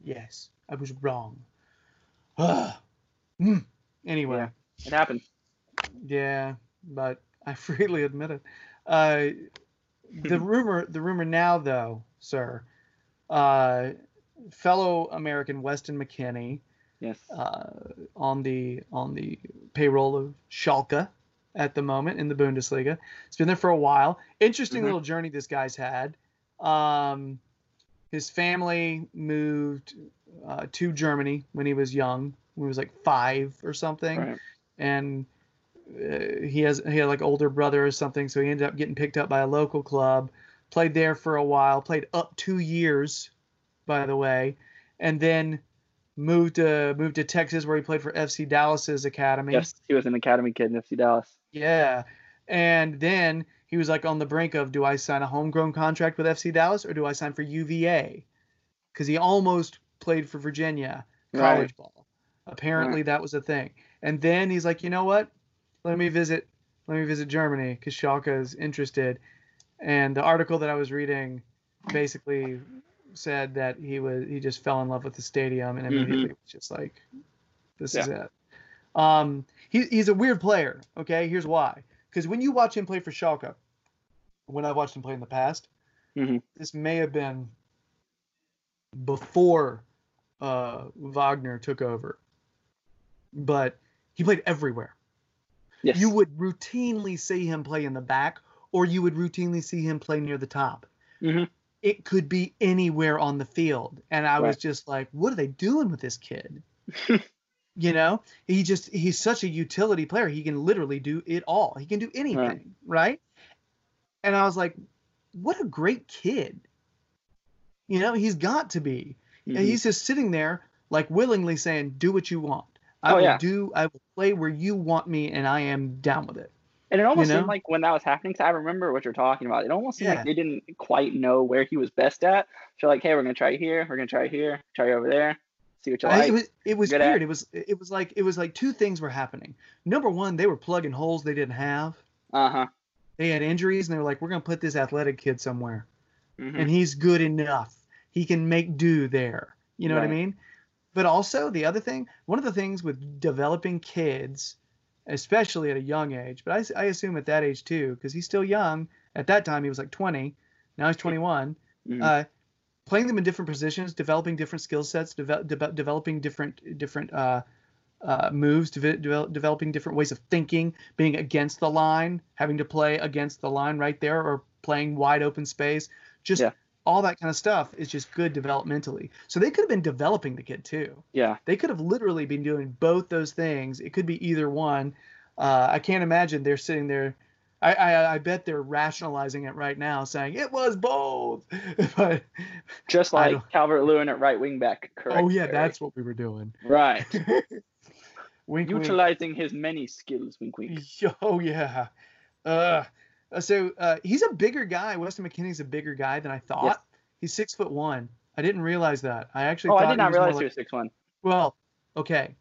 Yes, I was wrong. Mm. Anyway, Yeah. It happened. yeah, but I freely admit it. Uh, the rumor, the rumor now, though, sir, uh, fellow American Weston McKennie Yes. uh, on the on the payroll of Schalke at the moment in the Bundesliga. It's been there for a while. Interesting Mhm. little journey this guy's had. Um, his family moved uh, to Germany when he was young, he was like five or something, Right. and uh, he has he had like older brother or something, so he ended up getting picked up by a local club. Played there for a while, played up two years, by the way, and then moved to moved to Texas where he played for FC Dallas's academy. Yes, he was an academy kid in FC Dallas. Yeah. And then he was like on the brink of do I sign a homegrown contract with FC Dallas or do I sign for UVA? Because he almost played for Virginia college ball. Apparently that was a thing. And then he's like, you know what? Let me visit let me visit Germany because Schalke is interested. And the article that I was reading basically said that he was he just fell in love with the stadium and immediately was just like this is it. Um, he, he's a weird player. Okay, here's why. Because when you watch him play for Schalke, when I watched him play in the past, Mhm. this may have been before uh, Wagner took over, but he played everywhere. Yes. You would routinely see him play in the back, or you would routinely see him play near the top. Mhm. It could be anywhere on the field, and I was just like, "What are they doing with this kid?" you know, he just he's such a utility player. He can literally do it all. He can do anything, right? And I was like, "What a great kid!" You know, he's got to be. And Mhm. he's just sitting there, like willingly saying, "Do what you want. I Oh, will yeah. do. I will play where you want me, and I am down with it." And it almost you know? seemed like when that was happening, 'cause I remember what you're talking about. It almost seemed Yeah. like they didn't quite know where he was best at. So like, hey, we're gonna try here, we're gonna try here, try over there, see what you I- like. it was it was good at- weird. It was it was like it was like two things were happening. Number one, they were plugging holes they didn't have. Uh huh. They had injuries, and they were like, "We're gonna put this athletic kid somewhere, hmm and he's good enough. He can make do there." You know what I mean? But also the other thing, one of the things with developing kids, especially at a young age, but I, I assume at that age too, because he's still young. At that time, he was like 20. Now he's 21. Mhm. uh, playing them in different positions, developing different skill sets, devel- de- developing different different uh, uh, moves, de- devel- developing different ways of thinking, being against the line, having to play against the line right there, or playing wide open space. Just Yeah. All that kind of stuff is just good developmentally. So they could have been developing the kid too. yeah. They could have literally been doing both those things. It could be either one. Uh, I can't imagine they're sitting there. I, I I bet they're rationalizing it right now, saying it was both. but Just like Calvert Lewin at right wing back. Correct. oh yeah, Barry. that's what we were doing. right. Wink, wink. Utilizing his many skills. Wink, wink. Oh yeah. Uh, so uh, he's a bigger guy. Weston McKennie's a bigger guy than I thought. Yes. He's six foot one. I didn't realize that. I actually. Oh, I did not more realize like- he was six one. Well, okay.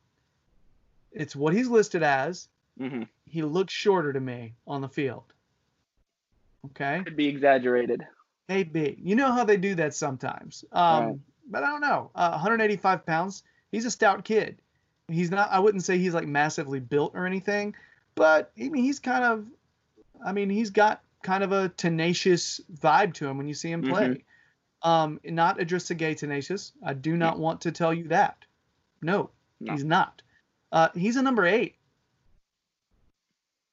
It's what he's listed as. Mm-hmm. He looks shorter to me on the field. Okay. Could be exaggerated. Maybe. You know how they do that sometimes. Um, Right. But I don't know. Uh, 185 pounds. He's a stout kid. He's not. I wouldn't say he's like massively built or anything, but I mean he's kind of. I mean he's got kind of a tenacious vibe to him when you see him play. Um, not Idrissa Gueye tenacious. I do not want to tell you that. No, No. he's not. Uh, he's a number eight.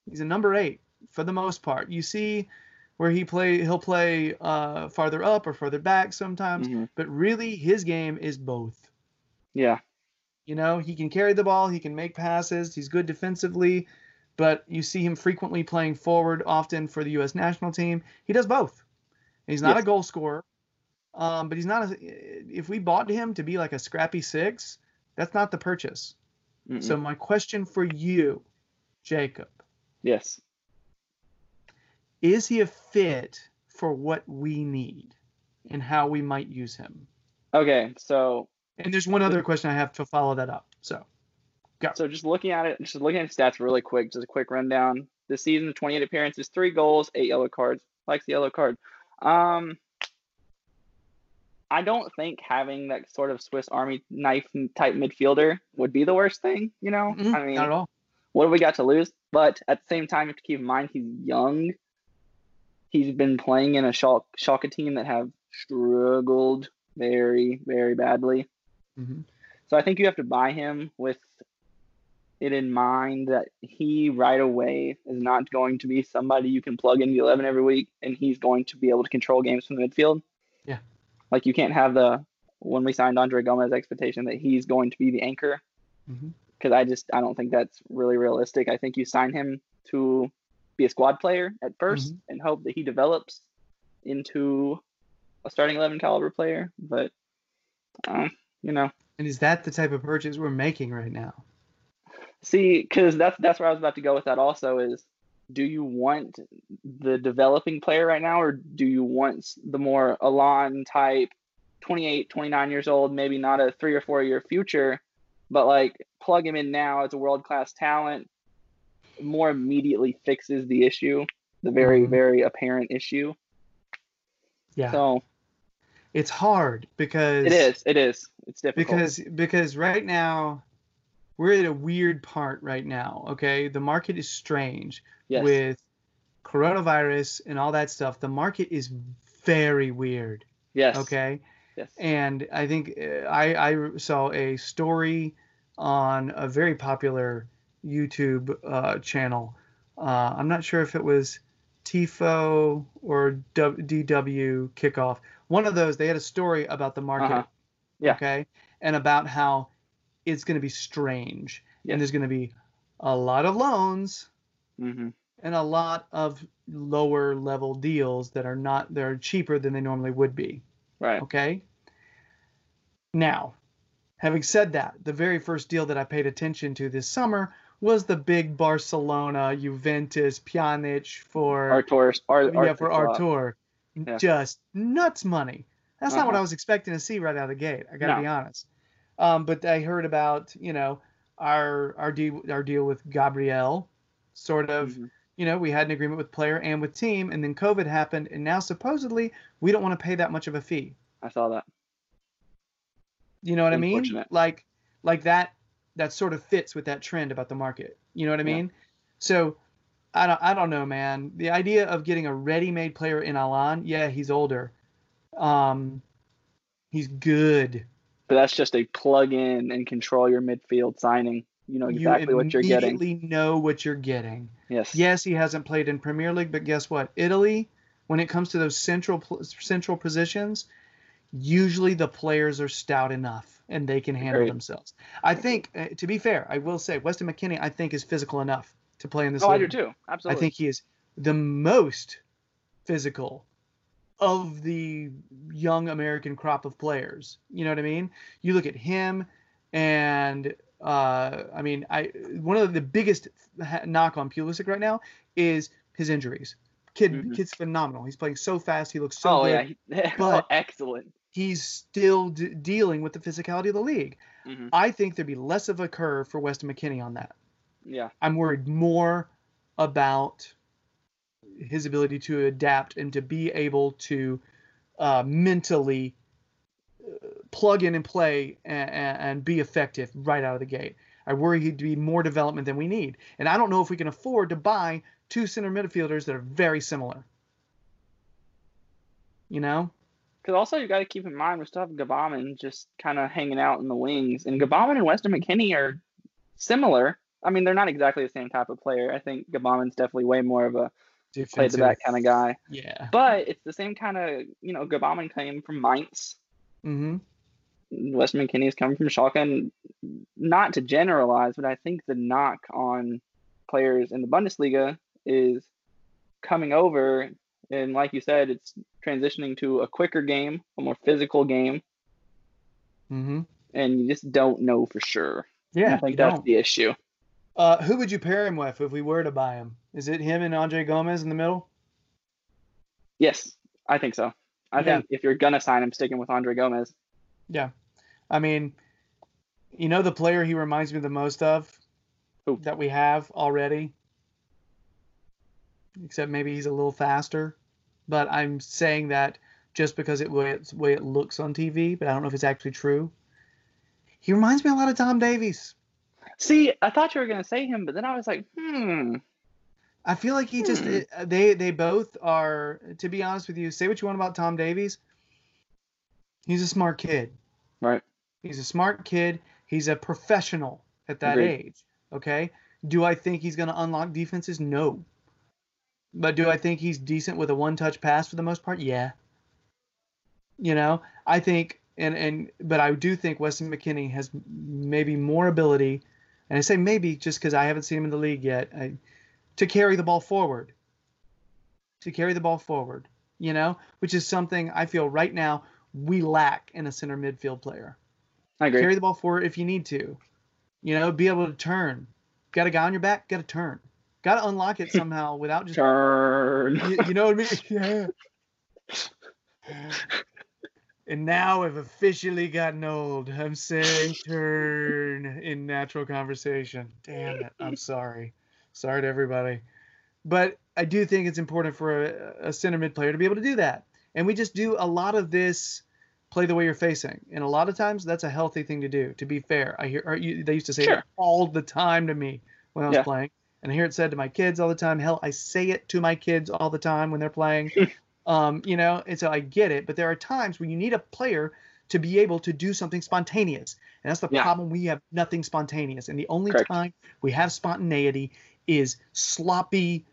He's a number eight for the most part. You see where he play he'll play uh, farther up or further back sometimes, Mhm. but really his game is both. Yeah. You know, he can carry the ball, he can make passes, he's good defensively, but you see him frequently playing forward often for the U.S. national team. He does both. He's not Yes. a goal scorer, um, but he's not. A, if we bought him to be like a scrappy six, that's not the purchase. Mm-mm. So my question for you, Jacob, yes. is he a fit for what we need and how we might use him? Okay. So And there's one other question I have to follow that up. So Go. So just looking at it, just looking at his stats really quick, just a quick rundown. This season, 28 appearances, three goals, eight yellow cards. Likes the yellow card. Um, I don't think having that sort of Swiss Army knife type midfielder would be the worst thing. You know, Mhm, I mean, not at all. what do we got to lose? But at the same time, you have to keep in mind he's young. He's been playing in a Schalke, Schalke team that have struggled very, very badly. hmm So I think you have to buy him with it in mind that he right away is not going to be somebody you can plug into the 11 every week and he's going to be able to control games from the midfield. Yeah. Like you can't have the when we signed Andre Gomes expectation that he's going to be the anchor hmm because I just I don't think that's really realistic. I think you sign him to be a squad player at 1st and hope that he develops into a starting 11 caliber player, but um, you know, And is that the type of purchase we're making right now? See, because that's that's where I was about to go with that. Also, is do you want the developing player right now, or do you want the more Allan type, 28, 29 years old, maybe not a three or four year future, but like plug him in now as a world class talent, more immediately fixes the issue, the very Mhm. very apparent issue. Yeah, So it's hard because it is, it is, it's difficult. because because right now we're at a weird part right now. Okay, the market is strange yes, with coronavirus and all that stuff. The market is very weird. yes, Okay. yes, And I think uh, I, I saw a story on a very popular YouTube uh, channel. Uh, I'm not sure if it was TIFO or DW Kickoff. One of those, they had a story about the market. Uh-huh. Yeah. Okay. And about how it's going to be strange. Yes. And there's going to be a lot of loans hmm and a lot of lower level deals that are not, that are cheaper than they normally would be. right, Okay. Now, having said that, the very first deal that I paid attention to this summer was the big Barcelona Juventus Pjanic for Artur, Ar- yeah for Artur. Yeah. Just nuts money. That's not what Uh-huh. I was expecting to see right out of the gate. I got to No. be honest. Um, but I heard about you know our our deal our deal with Gabriel, sort of. Mhm. You know, we had an agreement with player and with team, and then COVID happened, and now supposedly we don't want to pay that much of a fee. I saw that. You know what I mean? Like like that that sort of fits with that trend about the market. You know what I Yeah. mean? So I don't I don't know, man. The idea of getting a ready-made player in Allan, yeah, he's older. Um he's good. But that's just a plug in and control your midfield signing. You know exactly you what you're getting. immediately know what you're getting. Yes. Yes, he hasn't played in Premier League, but guess what? Italy, when it comes to those central central positions, usually the players are stout enough and they can handle Agreed. themselves. I think, uh, to be fair, I will say Weston McKennie, I think, is physical enough to play in this Oh, I do too. Absolutely. I think he is the most physical of the young American crop of players. You know what I mean? You look at him, and uh, I mean, I one of the biggest knock on Pulisic right now is his injuries. Kid, Mhm. kid's phenomenal. He's playing so fast. He looks so oh good. yeah. but- excellent. He's still d- dealing with the physicality of the league. hmm I think there'd be less of a curve for Weston McKennie on that. Yeah. I'm worried more about his ability to adapt and to be able to uh, mentally uh, plug in and play and, and be effective right out of the gate. I worry he'd be more development than we need. And I don't know if we can afford to buy two center midfielders that are very similar. You know? Because also you got to keep in mind we still have Gbamin just kind of hanging out in the wings, and Gbamin and Weston McKennie are similar. I mean, they're not exactly the same type of player. I think Gbamin's definitely way more of a play the back kind of guy, Yeah. but it's the same kind of you know Gbamin came from Mainz. Mm-hmm. Weston McKennie is coming from Schalke, and not to generalize, but I think the knock on players in the Bundesliga is coming over, and like you said, it's transitioning to a quicker game, a more physical game, Mm-hmm. and you just don't know for sure. Yeah. I think that's don't. the issue. Uh, who would you pair him with if we were to buy him? Is it him and Andre Gomes in the middle? Yes, I think so. I Yeah. think if you're gonna sign him, sticking with Andre Gomes. Yeah. I mean, You know the player he reminds me the most of Who? that we have already? Except maybe he's a little faster. But I'm saying that just because it way it's the way it looks on TV, but I don't know if it's actually true. He reminds me a lot of Tom Davies. See, I thought you were gonna say him, but then I was like, hmm. I feel like he just Hmm. it- they they both are to be honest with you, say what you want about Tom Davies. He's a smart kid. Right. He's a smart kid. He's a professional at that Agreed. age. Okay. Do I think he's going to unlock defenses? No. But do I think he's decent with a one touch pass for the most part? Yeah. You know, I think, and, and, but I do think Weston McKennie has maybe more ability, and I say maybe just because I haven't seen him in the league yet, I, to carry the ball forward. To carry the ball forward, you know, which is something I feel right now we lack in a center midfield player I agree. carry the ball forward if you need to. You know, be able to turn. Got a guy on your back, got to turn. Got to unlock it somehow without just. Turn. You, you know what I mean? Yeah. And now I've officially gotten old. I'm saying turn in natural conversation. Damn it. I'm sorry. Sorry to everybody. But I do think it's important for a, a center mid player to be able to do that. And we just do a lot of this play the way you're facing. And a lot of times that's a healthy thing to do, to be fair. I hear or you, they used to say Sure. that all the time to me when I was Yeah. playing. And I hear it said to my kids all the time. Hell, I say it to my kids all the time when they're playing. um, you know, and so I get it. But there are times when you need a player to be able to do something spontaneous. And that's the Yeah. problem. We have nothing spontaneous. And the only Correct. time we have spontaneity is sloppy,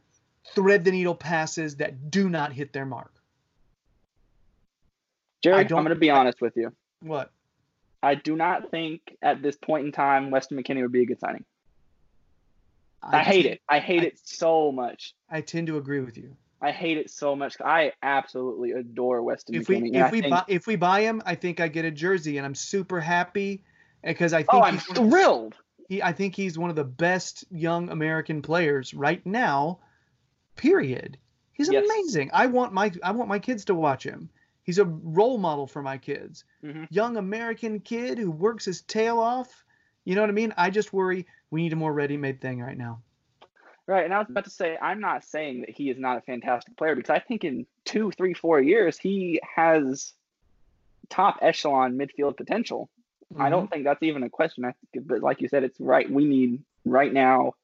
thread the needle passes that do not hit their mark. Jerry, I I'm gonna be honest with you. What? I do not think at this point in time Weston McKennie would be a good signing. I, hate it. I hate I- it so much. I tend to agree with you. I hate it so much. I absolutely adore Weston If we and if we think- buy if we buy him, I think I get a jersey, and I'm super happy because I think oh, I'm he's one of the- thrilled. he I think he's one of the best young American players right now. Period. He's Yes. amazing. I want my I want my kids to watch him. He's a role model for my kids. Mhm. Young American kid who works his tail off. You know what I mean? I just worry we need a more ready-made thing right now. Right, and I was about to say, I'm not saying that he is not a fantastic player because I think in two, three, four years he has top echelon midfield potential. I Mm-hmm. don't think that's even a question. I think, but like you said, it's right. We need right now,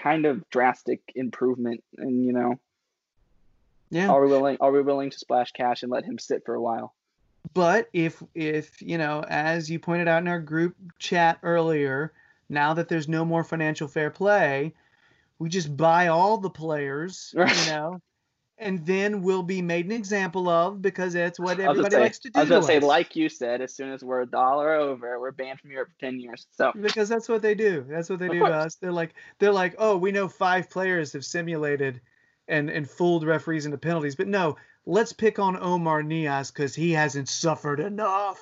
kind of drastic improvement, and you know, Yeah. are we willing? Are we willing to splash cash and let him sit for a while? But if if you know, as you pointed out in our group chat earlier, now that there's no more financial fair play, we just buy all the players, you know, and then we'll be made an example of because that's what everybody gonna likes to do. I was gonna to say, us. like you said, as soon as we're a dollar over, we're banned from Europe for ten years. So because that's what they do. That's what they Of do course. to us. They're like they're like, oh, we know five players have simulated and and fooled referees into penalties, but no, let's pick on Oumar Niasse because he hasn't suffered enough.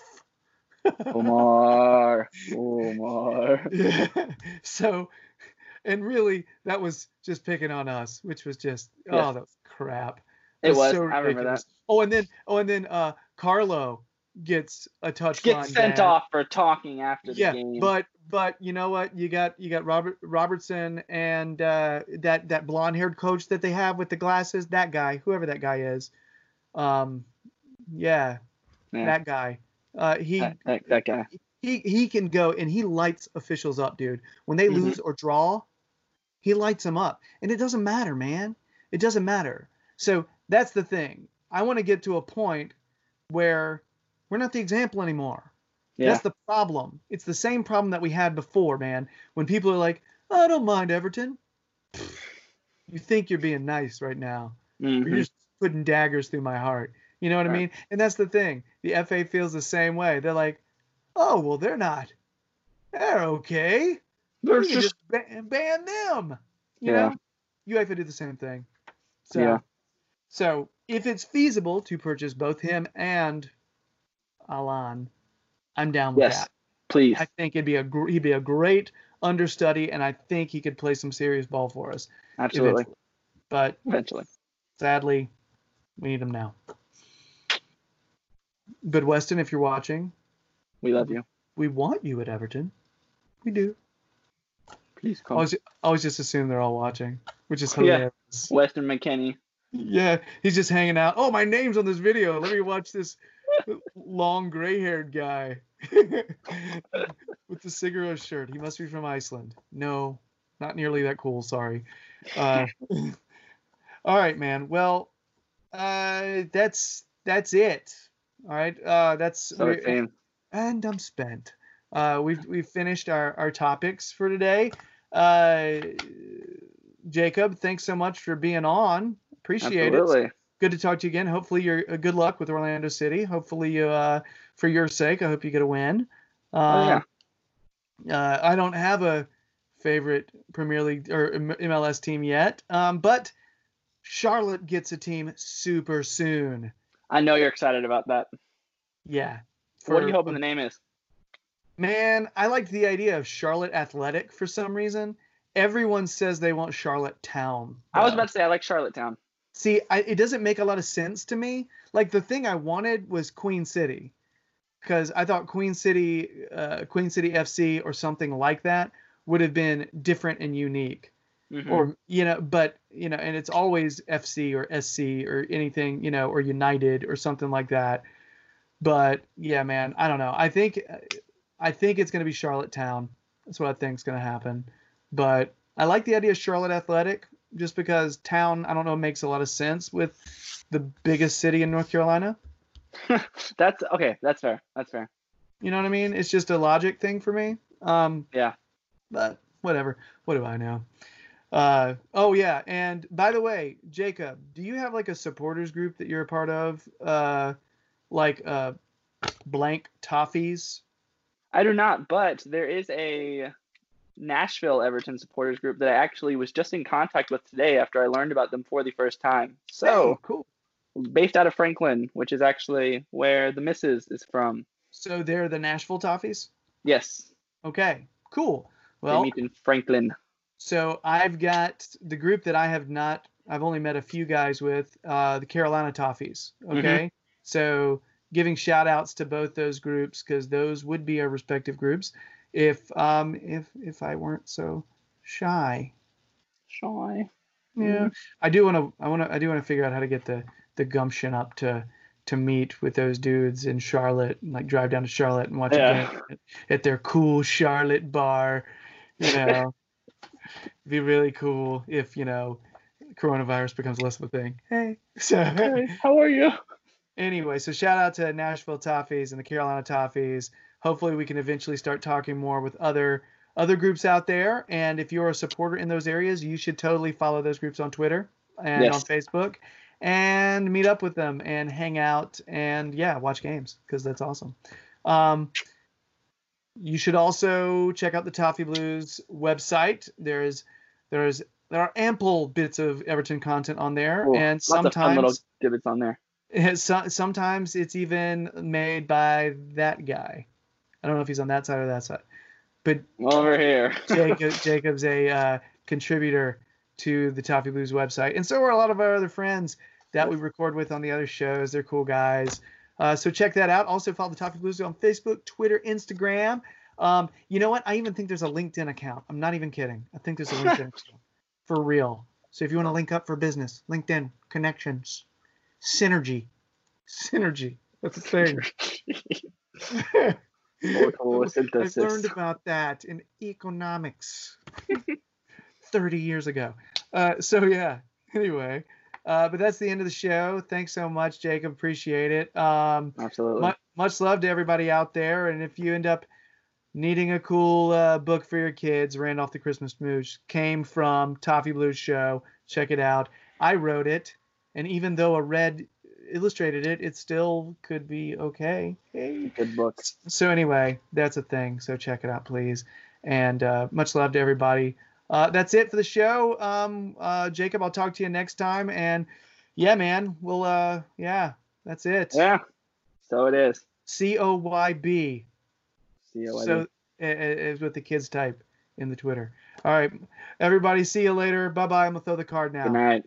Omar, Omar. Yeah. so, and really, that was just picking on us, which was just Yeah. oh, that was crap. It was. so I remember that. Oh, and then oh, and then uh, Carlo gets a touchline. Get sent off for talking after the Yeah, game. but but you know what? You got you got Robert Robertson and uh, that that blonde haired coach that they have with the glasses. That guy, whoever that guy is, um, yeah, Yeah. that guy. Uh, he that, that, that guy. he he can go and he lights officials up, dude. When they Mhm. lose or draw, he lights them up, and it doesn't matter, man. It doesn't matter. So that's the thing. I want to get to a point where we're not the example anymore. Yeah. That's the problem. It's the same problem that we had before, man. When people are like, oh, "I don't mind Everton," you think you're being nice right now. Mhm. You're just putting daggers through my heart. You know what I mean? And that's the thing. The FA feels the same way. They're like, oh, well, they're not. They're okay. They're just just ban, ban them. You Yeah. know? UEFA did the same thing. So, Yeah. so if it's feasible to purchase both him and Allan, I'm down with yes, that. please. I think it'd be a gr- he'd be a great understudy, and I think he could play some serious ball for us. Absolutely. eventually. But Eventually. sadly, we need him now. But Weston, if you're watching, We love you. we want you at Everton. We do. I was, I always just assuming they're all watching, which is hilarious. Yeah. Weston McKennie. Yeah, he's just hanging out. Oh, my name's on this video. Let me watch this long gray-haired guy with the Sigur Rós shirt. He must be from Iceland. No, not nearly that cool. Sorry. Uh, all right, man. Well, uh, that's that's it. All right. Uh, that's So we- it and I'm spent. Uh, we've we've finished our our topics for today. Uh, Jacob, thanks so much for being on. Appreciate it Absolutely. good to talk to you again. Hopefully, you're uh, good luck with Orlando City. Hopefully, you, uh, for your sake, I hope you get a win. Oh, Um, uh, I don't have a favorite Premier League or MLS team yet, um, but Charlotte gets a team super soon. I know you're excited about that. Yeah. what are you hoping the name is? Man, I like the idea of Charlotte Athletic for some reason. Everyone says they want Charlotte Town. I was about to say I like Charlottetown. See, I, it doesn't make a lot of sense to me. Like the thing I wanted was Queen City, because I thought Queen City, uh, Queen City FC or something like that would have been different and unique. Mhm. Or you know, but you know, and it's always FC or SC or anything, you know, or United or something like that. But yeah, man, I don't know. I think, I think it's gonna be Charlottetown. That's what I think is gonna happen. But I like the idea of Charlotte Athletic just because town, I don't know, makes a lot of sense with the biggest city in North Carolina. That's okay. That's fair. That's fair. You know what I mean? It's just a logic thing for me. Um, Yeah. But whatever. What do I know? Uh, oh yeah. And by the way, Jacob, do you have like a supporters group that you're a part of? Uh, like uh, blank toffees. I do not, but there is a Nashville Everton supporters group that I actually was just in contact with today after I learned about them for the first time. So, Oh, cool. based out of Franklin, which is actually where the missus is from. So they're the Nashville toffees. Yes, Okay, cool. they Well, meet in Franklin. So I've got the group that I have not. I've only met a few guys with uh, the Carolina Toffees. Okay, so giving shout outs to both those groups because those would be our respective groups if um if if I weren't so shy. Shy. Yeah, I do want to. I want to. I do want to figure out how to get the the gumption up to to meet with those dudes in Charlotte, and like drive down to Charlotte and watch Yeah. a game at, at their cool Charlotte bar. You know, be really cool if you know coronavirus becomes less of a thing. Hey, so Hey, how are you? Anyway, so shout out to Nashville Toffees and the Carolina Toffees. Hopefully, we can eventually start talking more with other other groups out there. And if you're a supporter in those areas, you should totally follow those groups on Twitter and Yes. on Facebook, and meet up with them and hang out and yeah, watch games because that's awesome. Um, you should also check out the Toffee Blues website. There's there's there are ample bits of Everton content on there, Cool. and Lots fun little sometimes divots on there. sometimes it's even made by that guy. I don't know if he's on that side or that side, but Over here. Jacob, Jacob's a uh, contributor to the Toffee Blues website, and so are a lot of our other friends that we record with on the other shows. They're cool guys. Uh, so check that out. Also follow the Toffee Blues on Facebook, Twitter, Instagram. Um, you know what? I even think there's a LinkedIn account. I'm not even kidding. I think there's a LinkedIn account for real. So if you want to link up for business, LinkedIn connections, synergy, synergy. That's a thing. I learned about that in economics 30 years ago. Uh, so yeah. Anyway, uh, but that's the end of the show. Thanks so much, Jacob. Appreciate it. Um, Absolutely. much, much love to everybody out there. And if you end up needing a cool uh, book for your kids, Randolph the Christmas Mooch came from Toffee Blues Show. Check it out. I wrote it, and even though a red illustrated it, it still could be okay. Hey. Good books. So anyway, that's a thing. So check it out, please. And uh, much love to everybody. Uh, that's it for the show. Um, uh, Jacob, I'll talk to you next time. And yeah, man, we'll uh, yeah, that's it. Yeah. So it is. C O Y B. See you later. So i- i- is what the kids type in the Twitter. All right, everybody. See you later. Bye bye. I'm gonna throw the card now. Good night.